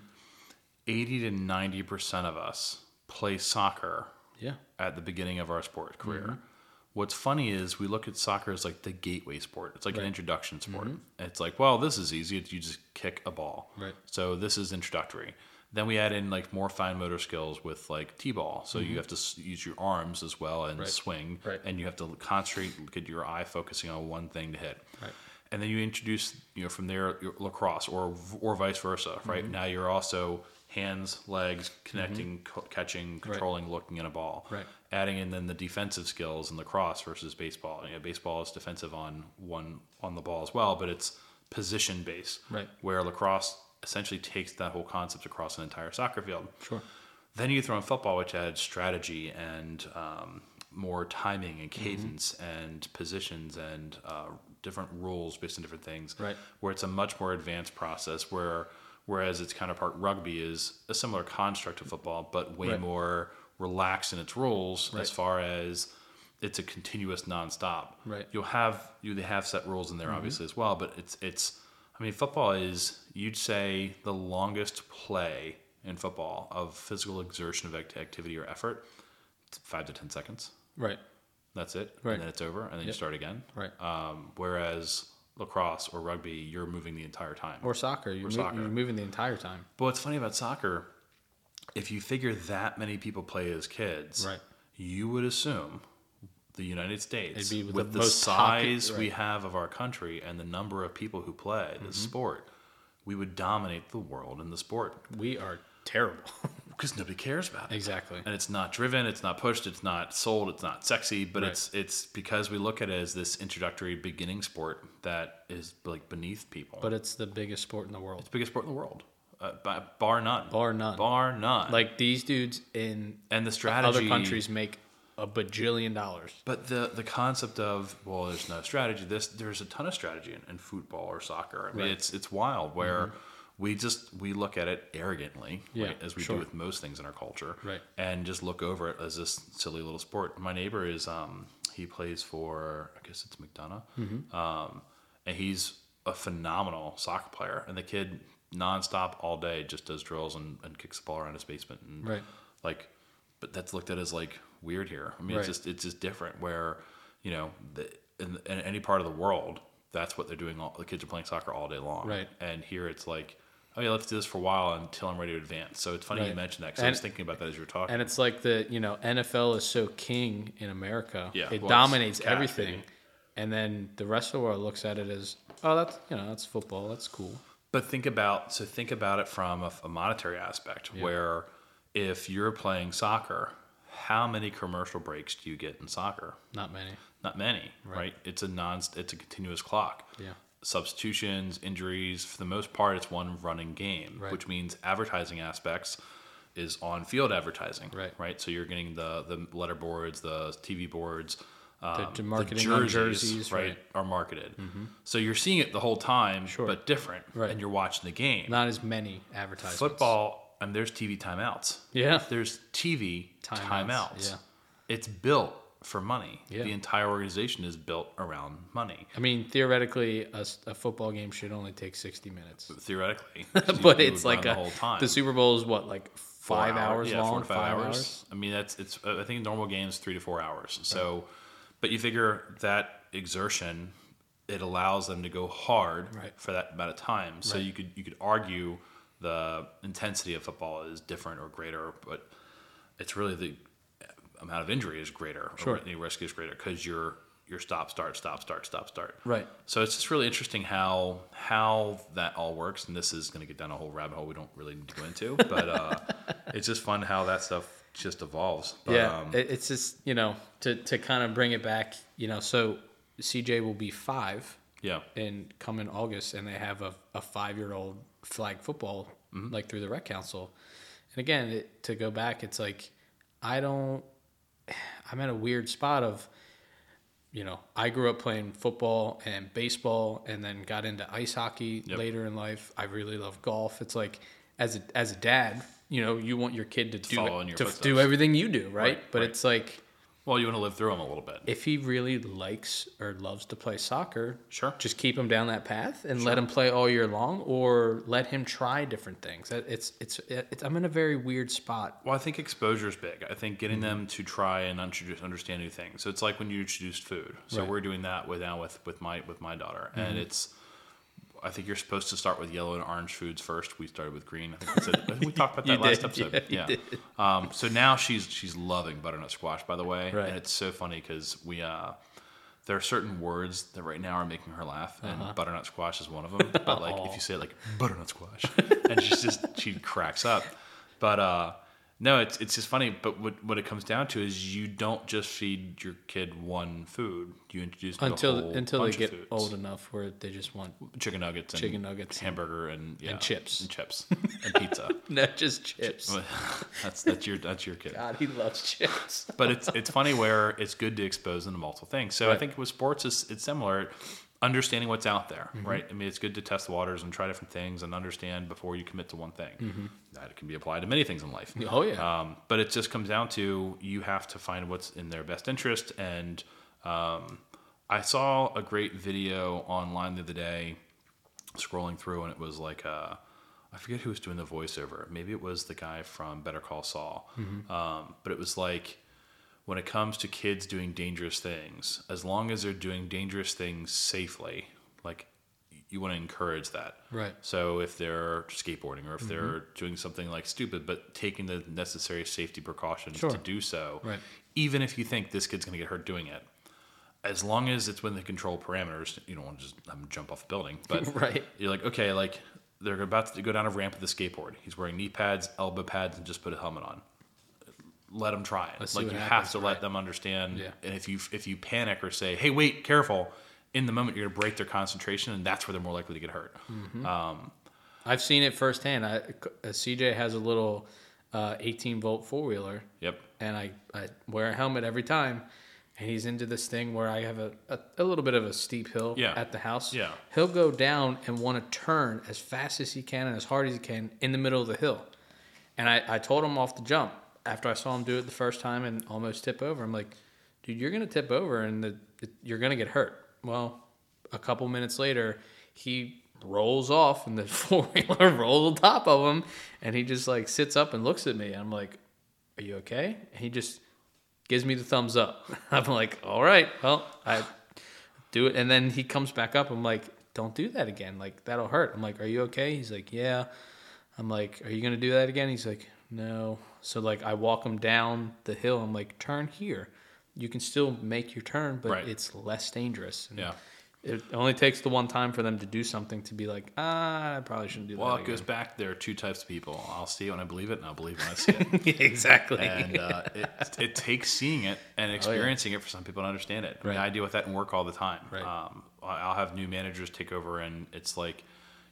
eighty to ninety percent of us play soccer yeah. at the beginning of our sport career. Mm-hmm. What's funny is we look at soccer as like the gateway sport. It's like an Right. Mm-hmm. introduction sport. It's like, well, this is easy. You just kick a ball. Right. So this is introductory. Then we add in like more fine motor skills with like t-ball. So you have to use your arms as well and Mm-hmm. Right. swing, Right. and you have to concentrate, get your eye focusing on one thing to hit. Right. And then you introduce, you know, from there your lacrosse or or vice versa. Right Mm-hmm. now you're also hands, legs, connecting, co- catching, controlling, looking at a ball. Right. adding in then the defensive skills in lacrosse versus baseball. You know, baseball is defensive on one on the ball as well, but it's position based. Right. Where lacrosse essentially takes that whole concept across an entire soccer field. Sure. Then you throw in football, which adds strategy and um, more timing and Mm-hmm. cadence and positions and uh, different rules based on different things. Right. Where it's a much more advanced process. Where whereas its counterpart rugby is a similar construct to football, but way Right. more relaxed in its rules Right. as far as it's a continuous nonstop. Right. You'll have you they have set rules in there obviously as well, but it's it's I mean football is you'd say the longest play in football of physical exertion of activity or effort, it's five to ten seconds. Right. That's it, Right. and then it's over, and then you start again. Right. Um, whereas lacrosse or rugby, you're moving the entire time. Or soccer. You're, mo- soccer. you're moving the entire time. But what's funny about soccer, if you figure that many people play as kids, Right. you would assume the United States, with with the the, size we have of our country and the number of people who play Mm-hmm. sport, we would dominate the world in the sport We are terrible. [LAUGHS] because nobody cares about it. exactly. And it's not driven, it's not pushed, it's not sold, it's not sexy, but Right. it's it's because we look at it as this introductory beginning sport that is like beneath people. But it's the biggest sport in the world. it's the biggest sport in the world, uh, bar none. Bar none. Bar none. Like these dudes in and the strategy other countries make a bajillion dollars. But the the concept of well, there's no strategy. This there's a ton of strategy in, in football or soccer. I mean, Right. Mm-hmm. it's it's wild where we just we look at it arrogantly, Yeah, right, as we sure. do with most things in our culture, Right. And just look over it as this silly little sport. My neighbor is um he plays for I guess it's McDonogh, Mm-hmm. um, and he's a phenomenal soccer player. And the kid nonstop all day just does drills and, and kicks the ball around his basement, and Right. like but that's looked at as like weird here i mean Right. it's just it's just different where you know the, in, in any part of the world that's what they're doing all the kids are playing soccer all day long Right. and here it's like oh yeah let's do this for a while until i'm ready to advance so it's funny you mentioned that because i was thinking about that as you were talking And it's like the you know NFL is so king in America. Yeah, it well, dominates cash, everything, baby. and then the rest of the world looks at it as oh that's you know that's football that's cool. But think about so think about it from a, a monetary aspect, where if you're playing soccer, how many commercial breaks do you get in soccer? Not many. Not many, right? It's a non, it's a continuous clock. Yeah. Substitutions, injuries. For the most part, it's one running game, Right. which means advertising aspects is on field advertising, Right. Right. So you're getting the the letter boards, the TV boards. Um, the marketing on jerseys, right, right. are marketed. So you're seeing it the whole time, Sure. but different, Right. and you're watching the game. Not as many advertisements. Football, and there's TV timeouts. Yeah. There's TV Timeouts, timeouts. yeah. It's built for money. Yeah. The entire organization is built around money. I mean, theoretically, a football game should only take sixty minutes, Theoretically, [LAUGHS] but it's like the a whole time. the Super Bowl is what like five hour- hours yeah, long, four to five, hours. I mean, that's it's. Uh, I think normal games three to four hours. So, but you figure that exertion, it allows them to go hard Right. for that amount of time. So Right. you could you could argue the intensity of football is different or greater, but it's really the amount of injury is greater. Sure. Or the risk is greater because you're your stop start stop start stop start. Right. So it's just really interesting how how that all works, and this is going to get down a whole rabbit hole we don't really need to go into, [LAUGHS] but uh, it's just fun how that stuff just evolves. But, yeah, um, it's just you know to to kind of bring it back. You know, so CJ will be five yeah, and come in August, and they have a, a five year old flag football Mm-hmm. like through the rec council. And again, it, to go back, it's like I don't. [SIGHS] I'm at a weird spot of, you know, I grew up playing football and baseball, and then got into ice hockey Yep. later in life. I really love golf. It's like as a as a dad, you know, you want your kid to do in your to footsteps. do everything you do, right? Right, but right. it's like well, you want to live through him a little bit. if he really likes or loves to play soccer, Sure. just keep him down that path and let him play all year long, or let him try different things. It's it's, it's I'm in a very weird spot. Well, I think exposure is big. I think getting Mm-hmm. them to try and introduce, understand new things. So it's like when you introduced food. So Right. Mm-hmm. we're doing that with now with with my with my daughter, and it's. I think you're supposed to start with yellow and orange foods first. We started with green. I think. I think we talked about [LAUGHS] that last did. episode. Yeah, Yeah. Um, so now she's she's loving butternut squash. By the way, Right. and it's so funny because we uh, there are certain words that right now are making her laugh, and Uh-huh. butternut squash is one of them. But like if you say like butternut squash, and she just she cracks up. But uh, No, it's it's just funny, but what what it comes down to is you don't just feed your kid one food. You introduce them to a until until they get old enough where they just want chicken nuggets, and Chicken nuggets and- hamburger, and yeah, chips. and chips, and pizza. [LAUGHS] not just chips. [LAUGHS] that's that's your that's your kid. God, he loves chips. But it's it's funny where it's good to expose them to multiple things. So I think with sports, it's, it's similar. Understanding what's out there, Mm-hmm. right? I mean, it's good to test the waters and try different things and understand before you commit to one thing. That can be applied to many things in life. Mm-hmm. Oh, yeah. Um, but it just comes down to you have to find what's in their best interest. And um, I saw a great video online the other day, scrolling through, and it was like uh, I forget who was doing the voiceover. Maybe it was the guy from Better Call Saul. Um, but it was like when it comes to kids doing dangerous things, as long as they're doing dangerous things safely, like you want to encourage that. Right. So if they're skateboarding or if they're mm-hmm. doing something like stupid, but taking the necessary safety precautions Sure. to do so, Right. even if you think this kid's going to get hurt doing it, as long as it's within the control parameters, you don't want to just him jump off the building. But [LAUGHS] Right. you're like, okay, like they're about to go down a ramp with a skateboard. He's wearing knee pads, elbow pads, and just put a helmet on. Let them try it. Let's like you happens, have to right. let them understand. Yeah. And if you if you panic or say, "Hey, wait, careful," in the moment you're gonna break their concentration, and that's where they're more likely to get hurt. Um, I've seen it firsthand. I, uh, CJ has a little uh, 18 volt four wheeler, Yep. and I, I wear a helmet every time. And he's into this thing where I have a, a, a little bit of a steep hill Yeah. at the house. Yeah. He'll go down and want to turn as fast as he can and as hard as he can in the middle of the hill. And I, I told him off the jump after I saw him do it the first time and almost tip over. I'm like, dude, you're to tip over and the, it, you're to get hurt. Well, a couple minutes later, he rolls off and the [LAUGHS] four wheeler rolls on top of him. And he just like sits up and looks at me. I'm like, are you okay? And he just gives me the thumbs up. [LAUGHS] I'm like, all right, well, I do it. And then he comes back up. I'm like, don't do that again. Like, that'll hurt. I'm like, are you okay? He's like, yeah. I'm like, are you going to do that again? He's like, no. So, like, I walk them down the hill. I'm like, turn here. You can still make your turn, but Right. it's less dangerous. And Yeah. It only takes the one time for them to do something to be like, ah, I probably shouldn't do Well, that. it goes back. There are two types of people. I'll see it when I believe it, and I'll believe when I see it. [LAUGHS] exactly. and uh, it, it takes seeing it and experiencing it for some people to understand it. I, mean, I deal with that in work all the time. Right. Um, I'll have new managers take over, and it's like,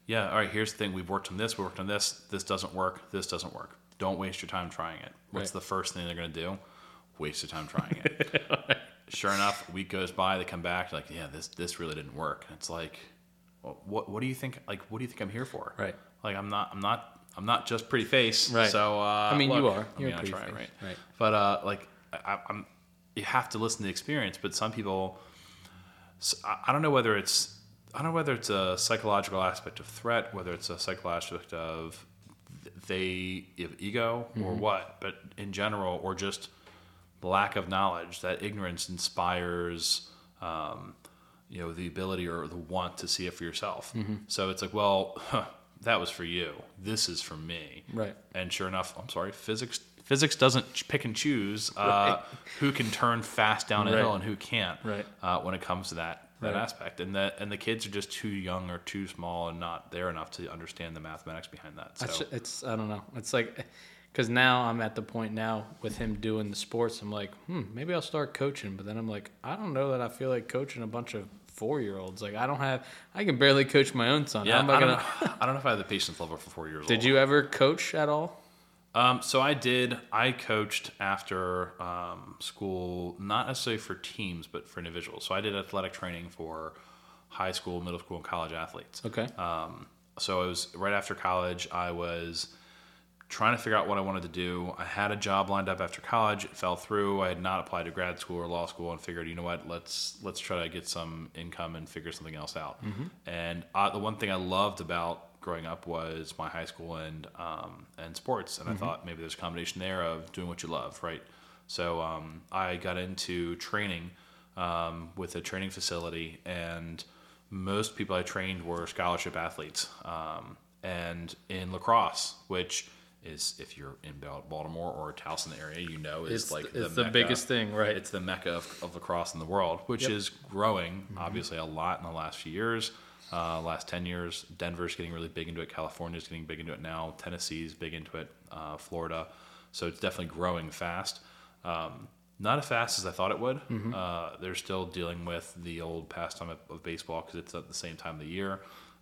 yeah, all right, here's the thing. We've worked on this. We worked on this. This doesn't work. This doesn't work. Don't waste your time trying it. What's Right. the first thing they're going to do? Waste your time trying it. [LAUGHS] sure enough, a week goes by. They come back. Like, yeah, this this really didn't work. And it's like, well, what what do you think? Like, what do you think I'm here for? Right. Like, I'm not. I'm not. I'm not just pretty face. Right. So uh, I mean, you are. I You're mean, I pretty try, face, right? right. But uh, like, I, I'm. You have to listen to the experience. But some people, I don't know whether it's. I don't know whether it's a psychological aspect of threat, whether it's a psychological aspect of they have ego or Mm-hmm. what, but in general, or just lack of knowledge, that ignorance inspires, um, you know, the ability or the want to see it for yourself. Mm-hmm. So it's like, well, huh, that was for you. This is for me. Right. And sure enough, I'm sorry, physics physics doesn't pick and choose uh, who can turn fast down a hill and who can't. Right. Uh, when it comes to that that Right. aspect, and that and the kids are just too young or too small and not there enough to understand the mathematics behind that. So It's, it's I don't know. It's like because now I'm at the point now with him doing the sports. I'm like, hmm, maybe I'll start coaching. But then I'm like, I don't know that I feel like coaching a bunch of four year olds. Like I don't have, I can barely coach my own son. yeah, I, I don't gonna? know, [LAUGHS] I don't know if I have the patience level for four years old. Did you ever coach at all? Um, so I did. I coached after um, school, not necessarily for teams, but for individuals. So I did athletic training for high school, middle school, and college athletes. Okay. Um, so it was right after college. I was trying to figure out what I wanted to do. I had a job lined up after college. It fell through. I had not applied to grad school or law school, and figured, you know what, let's let's try to get some income and figure something else out. And uh, the one thing I loved about growing up was my high school and um, and sports, and I thought maybe there's a combination there of doing what you love, right? So um, I got into training um, with a training facility, and most people I trained were scholarship athletes. Um, and in lacrosse, which is if you're in Baltimore or Towson area, you know is It's like the- it's the, the mecca. biggest thing, right. It's the mecca of, of lacrosse in the world, which Yep. is growing obviously a lot in the last few years. Uh, last 10 years, Denver's getting really big into it. California's getting big into it now. Tennessee's big into it. Uh, Florida. So it's definitely growing fast. Um, not as fast as I thought it would. Uh, they're still dealing with the old pastime of, of baseball because it's at the same time of the year,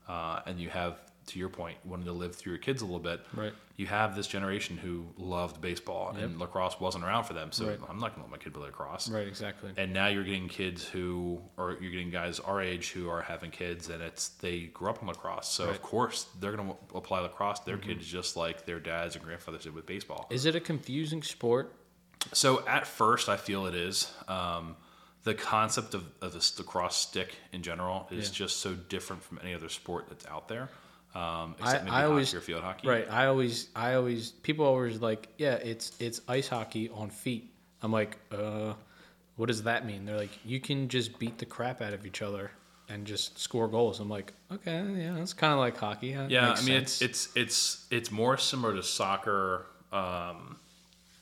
uh, and you have, to your point, wanting to live through your kids a little bit. Right. You have this generation who loved baseball, and lacrosse wasn't around for them. So Right. I'm not going to let my kid play lacrosse. Right, exactly. And now you're getting kids who, or you're getting guys our age who are having kids, and it's they grew up in lacrosse. So of Right. Mm-hmm. course they're going to apply lacrosse to their kids just like their dads and grandfathers did with baseball. Is it a confusing sport? So at first, I feel it is. Um, the concept of, of the lacrosse stick in general is Yeah. just so different from any other sport that's out there. Um, I, maybe I always field hockey. Right. I always I always people always like, yeah, it's it's ice hockey on feet. I'm like, uh what does that mean? They're like, you can just beat the crap out of each other and just score goals. I'm like, okay, yeah, that's kind of like hockey. That Yeah, I mean sense. it's it's it's it's more similar to soccer, um,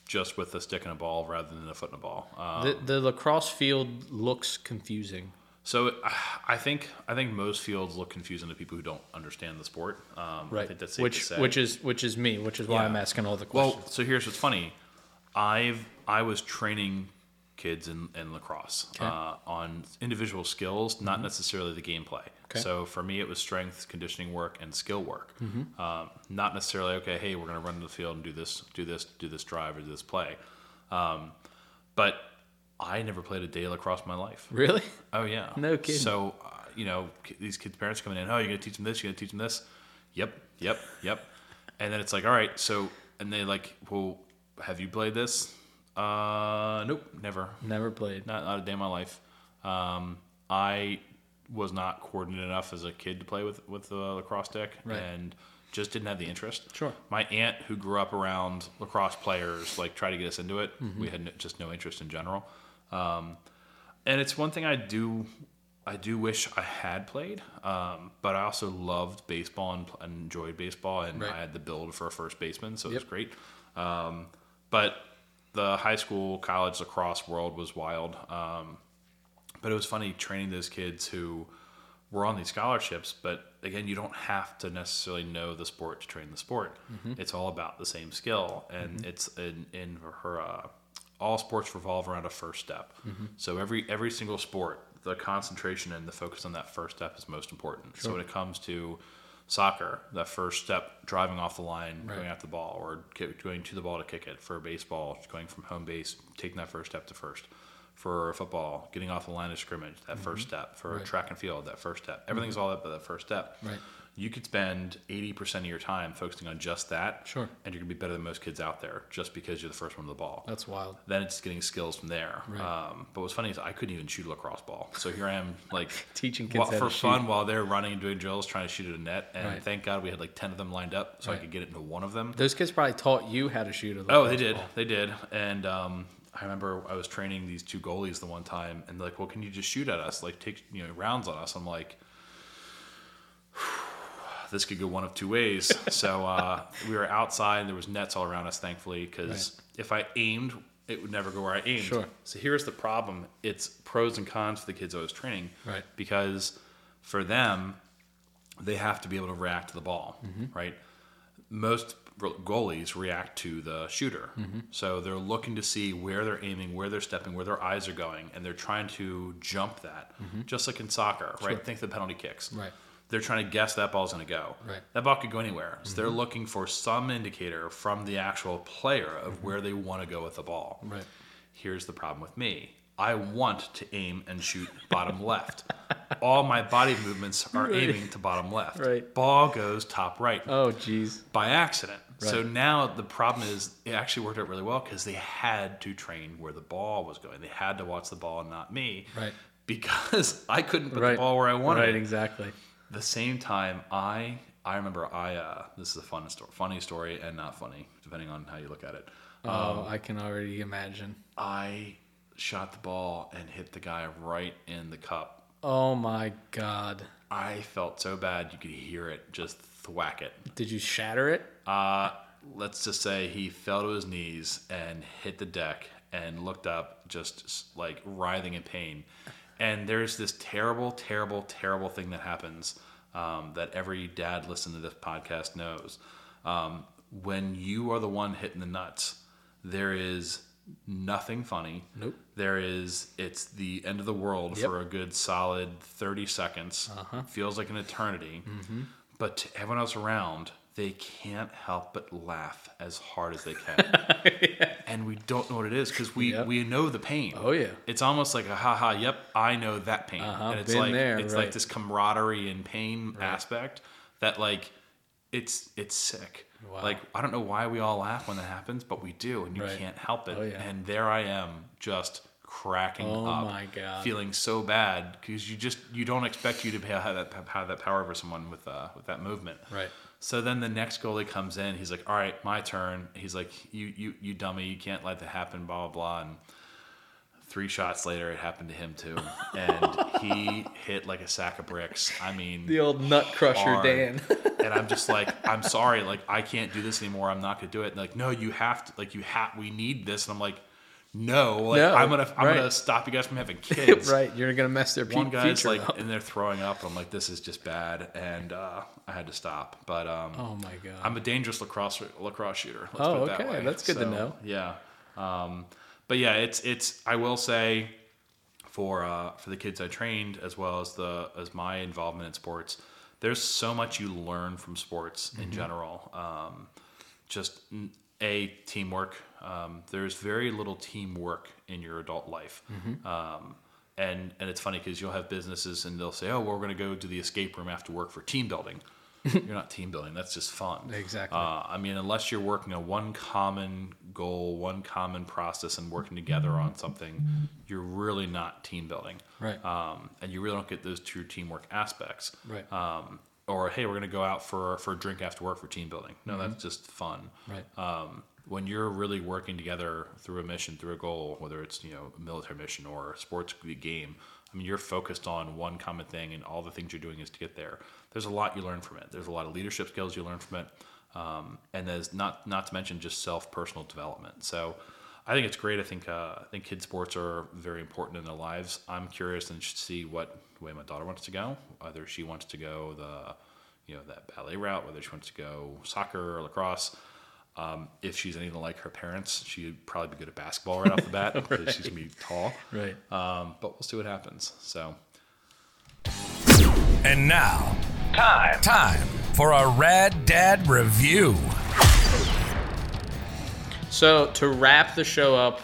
just with a stick and a ball rather than a foot and a ball. Um, the, the lacrosse field looks confusing. So [SIGHS] I think I think most fields look confusing to people who don't understand the sport. Um, Right. I think that's safe which which is which is me, which is why Yeah. I'm asking all the questions. Well, so here's what's funny. I've I was training kids in, in lacrosse Okay. Mm-hmm. uh, on individual skills, not necessarily the gameplay. Okay. So for me, it was strength, conditioning work, and skill work. Mm-hmm. Um, not necessarily okay. Hey, we're going to run to the field and do this, do this, do this drive or do this play. Um, but I never played a day of lacrosse in my life. really? Oh yeah. No kidding. So uh, you know these kids' parents coming in. Oh, you're gonna teach them this. You're gonna teach them this. Yep. Yep. Yep. [LAUGHS] And then it's like, all right. So and they like, well, have you played this? Uh, nope, never. Never played. Not, not a day in my life. Um, I was not coordinated enough as a kid to play with with the lacrosse stick, Right. and just didn't have the interest. Sure. My aunt, who grew up around lacrosse players, like tried to get us into it. Mm-hmm. We had no, just no interest in general. Um, and it's one thing I do. I do wish I had played, um, but I also loved baseball and, and enjoyed baseball, and Right. I had the build for a first baseman, so it was great. Um, but the high school, college lacrosse world was wild. Um, but it was funny training those kids who were on these scholarships. But again, you don't have to necessarily know the sport to train the sport. It's all about the same skill, and it's in in her. Uh, all sports revolve around a first step. So every every single sport, the concentration and the focus on that first step is most important. So when it comes to soccer, that first step, driving off the line, Right. going at the ball, or going to the ball to kick it. For baseball, going from home base, taking that first step to first. For football, getting off the line of scrimmage, that first step. For Mm-hmm. Right. track and field, that first step. Everything's all about that first step. Right. You could spend 80% of your time focusing on just that. Sure. And you're going to be better than most kids out there just because you're the first one to the ball That's wild. then it's getting skills from there. Right. Um, but what's funny is I couldn't even shoot a lacrosse ball. So here I am, [LAUGHS] like Teaching kids for fun shoot. while they're running and doing drills, trying to shoot at a net. And Right. thank God we had like ten of them lined up, so I could get it into one of them. Those kids probably taught you how to shoot a Oh, they did. ball. They did. And um, I remember I was training these two goalies the one time, and they're like, "Well, can you just shoot at us? Like, take you know rounds on us?" I'm like, "This could go one of two ways." [LAUGHS] so uh, we were outside, and there was nets all around us, thankfully, because if I aimed, it would never go where I aimed. Sure. So here's the problem: it's pros and cons for the kids I was training. Right. Because for them, they have to be able to react to the ball, Mm-hmm. right? Most goalies react to the shooter. Mm-hmm. So they're looking to see where they're aiming, where they're stepping, where their eyes are going, and they're trying to jump that, just like in soccer, right? Think the penalty kicks. Mm-hmm. Right. They're trying to guess that ball's going to go. Right. Mm-hmm. That ball could go anywhere. So they're looking for some indicator from the actual player of where they want to go with the ball. Mm-hmm. Right. Here's the problem with me. I want to aim and shoot bottom left. All my body movements are Right. aiming to bottom left. Right. Ball goes top right Oh, jeez. by accident. Right. So now the problem is it actually worked out really well because they had to train where the ball was going. They had to watch the ball and not me. Right. Because [LAUGHS] I couldn't put Right. the ball where I wanted Right, it. exactly. The same time, I I remember I uh, this is a fun story, funny story and not funny depending on how you look at it. Oh, I can already imagine. I shot the ball and hit the guy right in the cup. Oh my god. I felt so bad you could hear it just thwack it. Did you shatter it? Uh, let's just say he fell to his knees and hit the deck and looked up, just like writhing in pain. And there's this terrible, terrible, terrible thing that happens um, that every dad listening to this podcast knows. Um, when you are the one hitting the nuts, There is nothing funny. Nope. There is. It's the end of the world Yep. for a good solid thirty seconds. Uh-huh. Feels like an eternity. Mm-hmm. But to everyone else around, they can't help but laugh as hard as they [LAUGHS] can. And we don't know what it is because we, Yep. we know the pain. Oh, yeah. It's almost like a haha, yep, I know that pain. Uh-huh, and it's been like there, it's right. like this camaraderie and pain aspect that like it's it's sick. Wow. Like I don't know why we all laugh when that happens, but we do, and you Right. can't help it. Oh, yeah. And there I am, just cracking Oh, up, my God. feeling so bad because you just you don't expect you to have that have that power over someone with uh, with that movement. Right. So then the next goalie comes in. He's like, "All right, my turn." He's like, "You you you dummy, you can't let that happen." Blah blah blah. And three shots later, it happened to him too, and he [LAUGHS] hit like a sack of bricks. I mean, The old nut crusher hard. Dan. [LAUGHS] and I'm just like, I'm sorry, like I can't do this anymore. I'm not gonna do it. And like, no, you have to. Like, you have. We need this. And I'm like, no, like No, I'm gonna, I'm right. gonna stop you guys from having [LAUGHS] kids. right. You're gonna mess their One guy's like up. they're throwing up. I'm like, this is just bad, and uh, I had to stop. But um, Oh my god. I'm a dangerous lacrosse lacrosse shooter. Let's Oh, put it that okay. That's good to know. Yeah, um, but yeah, it's it's. I will say, for uh, for the kids I trained, as well as the as my involvement in sports, there's so much you learn from sports Mm-hmm. in general. Um, just a teamwork. Um, there's very little teamwork in your adult life. Mm-hmm. Um, and, and it's funny because you'll have businesses and they'll say, oh, well, we're going to go to the escape room after work for team building. [LAUGHS] you're not team building. That's just fun. Exactly. Uh, I mean, unless you're working on one common goal, one common process, and working together on something, you're really not team building. Right. Um, and you really don't get those true teamwork aspects. Right. Um, or hey, we're going to go out for for a drink after work for team building. No, that's just fun. Right. Um, when you're really working together through a mission, through a goal, whether it's you know a military mission or a sports game, I mean, you're focused on one common thing, and all the things you're doing is to get there. There's a lot you learn from it. There's a lot of leadership skills you learn from it, um, and there's not not to mention just self personal development. So. I think it's great. I think uh, I think kids sports are very important in their lives. I'm curious and to see what way my daughter wants to go. Whether she wants to go the, you know, that ballet route, whether she wants to go soccer or lacrosse. Um, if she's anything like her parents, she'd probably be good at basketball right off the bat [LAUGHS] because she's gonna be tall. Right. Um, but we'll see what happens. So And now, time. Time for a Rad Dad review. So to wrap the show up,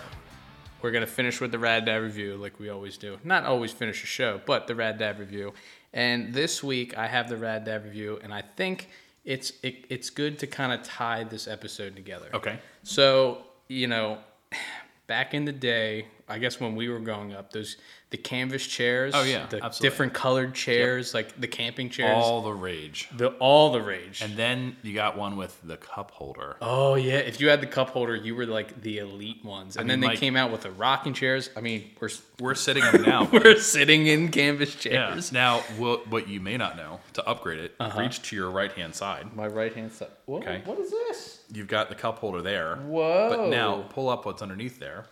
we're gonna finish with the Rad Dad review, like we always do. Not always finish a show, but the Rad Dad review. And this week I have the Rad Dad review, and I think it's it, it's good to kind of tie this episode together. okay, So you know, [SIGHS] back in the day, I guess when we were growing up, those the canvas chairs. Oh, yeah, the absolutely. different colored chairs, like the camping chairs. all the rage. the all the rage. And then you got one with the cup holder. Oh yeah, if you had the cup holder, you were like the elite ones. And mean, then they Mike- came out with the rocking chairs. I mean, we're We're sitting on now. [LAUGHS] we're sitting in canvas yeah. chairs. Now, what, what you may not know to upgrade it, Uh-huh. reach to your right hand side. My right hand side. Whoa, Okay. What is this? You've got the cup holder there. Whoa. But now pull up what's underneath there.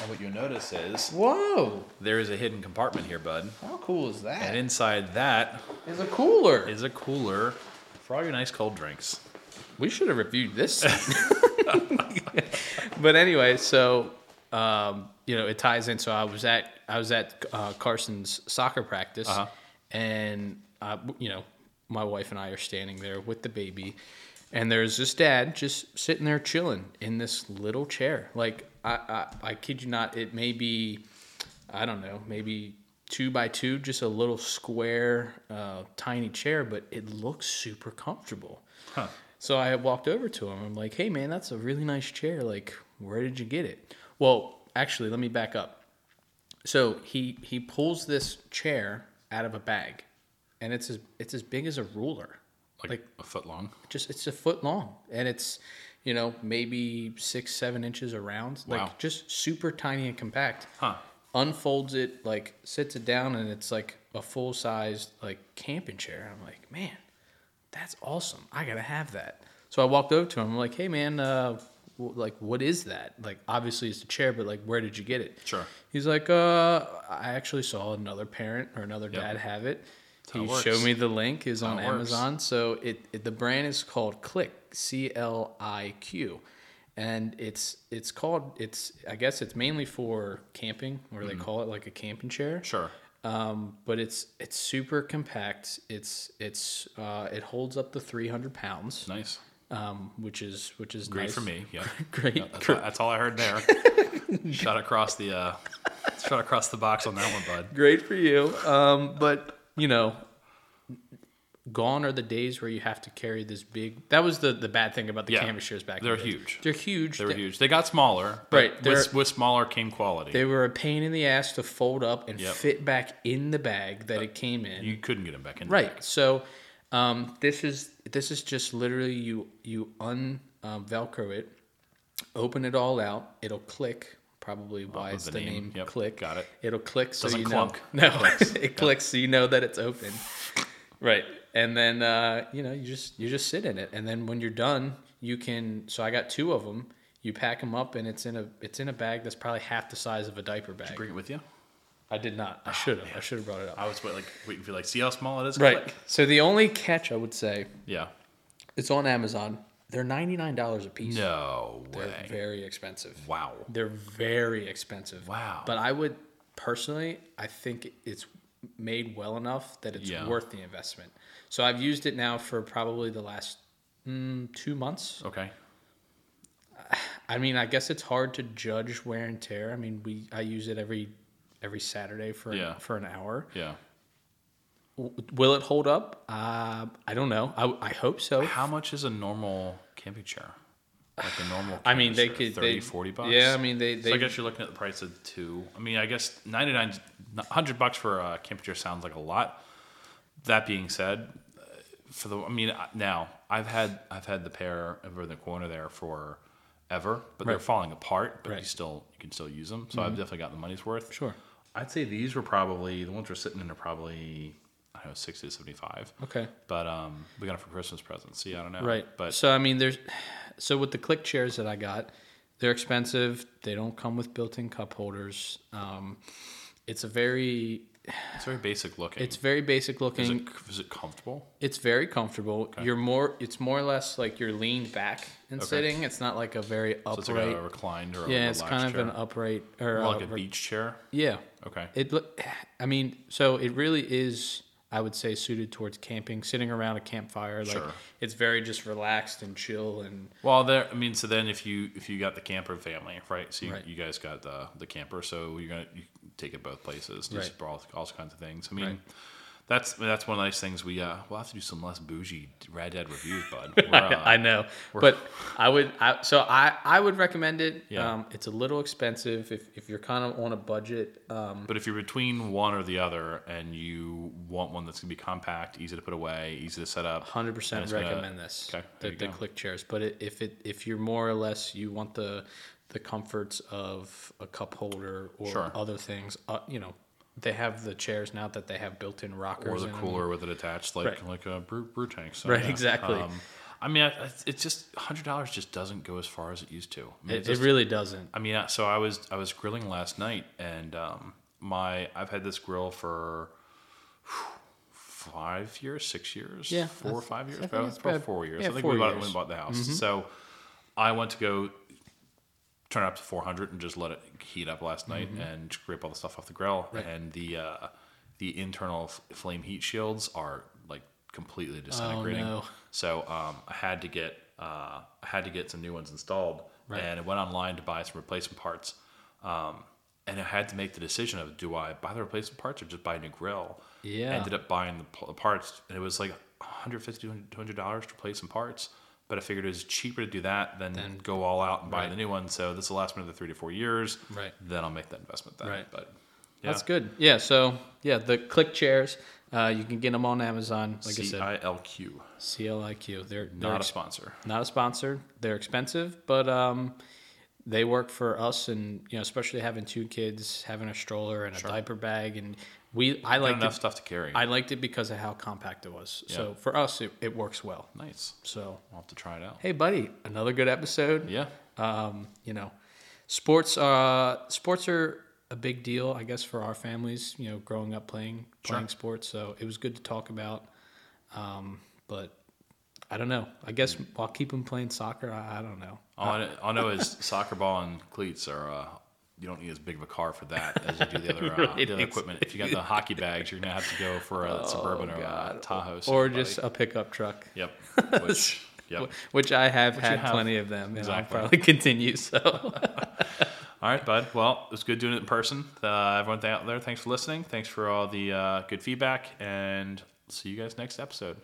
And what you'll notice is Whoa! there is a hidden compartment here, bud. How cool is that? And inside that It's a cooler. is a cooler for all your nice cold drinks. We should have reviewed this. [LAUGHS] but anyway, so um, you know, it ties in. So I was at I was at uh, Carson's soccer practice, Uh-huh. and uh, you know, my wife and I are standing there with the baby, and there's this dad just sitting there chilling in this little chair. Like I, I, I kid you not, it may be, I don't know, maybe two by two, just a little square, uh, tiny chair, but it looks super comfortable. Huh. So I walked over to him. I'm like, "Hey, man, that's a really nice chair. Like, where did you get it?" Well, actually, let me back up. So he he pulls this chair out of a bag, and it's as it's as big as a ruler. Like, Like, a foot long. just it's a foot long, and it's you know maybe six seven inches around. Wow. Like just super tiny and compact. Huh. Unfolds it, like sits it down, and it's like a full sized like camping chair. I'm like, man, that's awesome. I gotta have that. So I walked over to him. I'm like, hey man, uh, w- like what is that? Like obviously it's a chair, but like where did you get it? Sure. He's like, uh, I actually saw another parent or another Yep. dad have it. He it showed me the link is on works. Amazon. So it, it the brand is called Cliq C L I Q, and it's it's called it's I guess it's mainly for camping, or they call it like a camping chair. Sure. Um, but it's it's super compact. It's it's uh, it holds up to 300 pounds, Nice. um, which is which is Great nice. for me. Yeah. [LAUGHS] Great. That's, that's all I heard there. [LAUGHS] shot across the uh, shot across the box on that one, bud. Great for you. Um, but you know, gone are the days where you have to carry this big. That was the the bad thing about the Yeah. canvas chairs back. They're the huge. They're huge. They're They- huge. They got smaller, but Right, With, with smaller came quality. They were a pain in the ass to fold up and Yep. fit back in the bag that it came in. you couldn't get them back in. the right. So um, this is this is just literally you you un um, velcro it, open it all out. It'll click. Probably why it's the the, name. name, Yep, click. got it. It'll click so Doesn't you clunk. know. [LAUGHS] No, It clicks. [LAUGHS] it clicks so you know that it's open. [LAUGHS] Right, and then uh, you know you just you just sit in it, and then when you're done, you can. So I got two of them. You pack them up, and it's in a it's in a bag that's probably half the size of a diaper bag. Bring it with you. I did not. I should have. I should have brought it up. I was like waiting for you, like see how small it is. Right. Click. So the only catch I would say Yeah. it's on Amazon. They're ninety nine dollars a piece. No They're way. very expensive. wow. They're very expensive. Wow. But I would personally, I think it's made well enough that it's Yeah. worth the investment. So I've used it now for probably the last mm, two months. Okay. [SIGHS] I mean, I guess it's hard to judge wear and tear. I mean, we I use it every every Saturday for Yeah. for an hour. Yeah. Will it hold up? Uh, I don't know. I, I hope so. How much is a normal camping chair? Like a normal. I mean, they could 30, they, 40 bucks. Yeah, I mean they they so I guess you're looking at the price of two. I mean, I guess 99, 100 bucks for a camping chair sounds like a lot. That being said, uh, for the, I mean, uh, now I've had I've had the pair over in the corner there for ever, but they're falling apart. But you Right. Mm-hmm. still you can still use them. So I've definitely got the money's worth. Sure. I'd say these were probably the ones we're sitting in are probably I don't know sixty to seventy five. okay. But um, we got it for Christmas presents. See, I don't know. Right. But so I mean, there's so with the Cliq chairs that I got, they're expensive. They don't come with built-in cup holders. Um, it's a very it's very basic looking. it's very basic is looking. it, is it comfortable? It's very comfortable. You're more. It's more or less like you're leaned back and Okay. sitting. It's not like a very So it's upright. like a reclined or a yeah, it's kind of chair. an upright or More like uh, a beach chair. Yeah. Okay. It look. I mean, so it really is. I would say suited towards camping, sitting around a campfire. Like Sure. it's very just relaxed and chill and Well, there. I mean, so then if you if you got the camper family, right? So you, Right. you guys got the the camper, so you're gonna you take it both places, just Right. all, all kinds of things. I mean. Right. That's that's one of the nice things we uh we'll have to do some less bougie Rad Dad reviews, bud. [LAUGHS] Uh, I know, but I would. I, so I I would recommend it. Yeah. Um, it's a little expensive if, if you're kind of on a budget. Um, But if you're between one or the other, and you want one that's gonna be compact, easy to put away, easy to set up, Hundred percent it's gonna- recommend this. Okay, the, the Cliq chairs. But it, if it if you're more or less you want the the comforts of a cup holder or Sure. other things, uh, you know, they have the chairs now that they have built-in rockers or the cooler with it attached, like Right. like a brew, brew tank. So, Right, exactly. I mean, I- I- it's just hundred dollars just doesn't go as far as it used to. I mean, It, it just- really doesn't. I mean, so I was I was grilling last night, and um, my I've had this grill for whew, five years, six years, Yeah, four or five years, about, four years. yeah, I think we bought, years. Mm-hmm. we bought the house. So I went to go turn it up to 400 and just let it heat up last night Mm-hmm. and scrape all the stuff off the grill. And the uh, the internal flame heat shields are like completely disintegrating. Oh, no. So um, I had to get uh, I had to get some new ones installed, and I went online to buy some replacement parts. Um, and I had to make the decision of do I buy the replacement parts or just buy a new grill? Yeah. I ended up buying the parts, and it was like 150 200 dollars to replace some parts. But I figured it was cheaper to do that than go all out and buy right. the new one. So this will last me another three to four years. Right. Then I'll make that investment then. Right. But yeah. That's good. Yeah. So yeah, the Cliq chairs, uh, you can get them on Amazon. Like I C said, I L Q. CLIQ. They're, they're Not a sponsor. not a sponsor. They're expensive, but um, they work for us, and you know, especially having two kids, having a stroller and a diaper bag, and we. I Got liked enough it. stuff to carry. I liked it because of how compact it was. Yeah. So for us, it, it works well. nice. So I'll have to try it out. hey, buddy, another good episode. Yeah. Um, you know, sports. Uh, sports are a big deal, I guess, for our families. You know, growing up playing playing sports, so it was good to talk about. Um, but I don't know. I guess I'll keep him playing soccer. I, I don't know. All I, all I know is soccer ball and cleats are. Uh, you don't need as big of a car for that [LAUGHS] as you do the other, uh, the other equipment. If you got the [LAUGHS] hockey bags, you're gonna have to go for a suburban or a Tahoe. or just a pickup truck. yep. [LAUGHS] Which yep. Which I have had have. plenty of them, and Exactly. I'll probably continue. So, All right, bud. Well, it was good doing it in person. Uh, everyone out there, thanks for listening. Thanks for all the uh, good feedback, and see you guys next episode.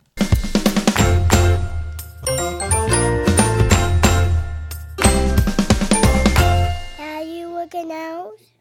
Out?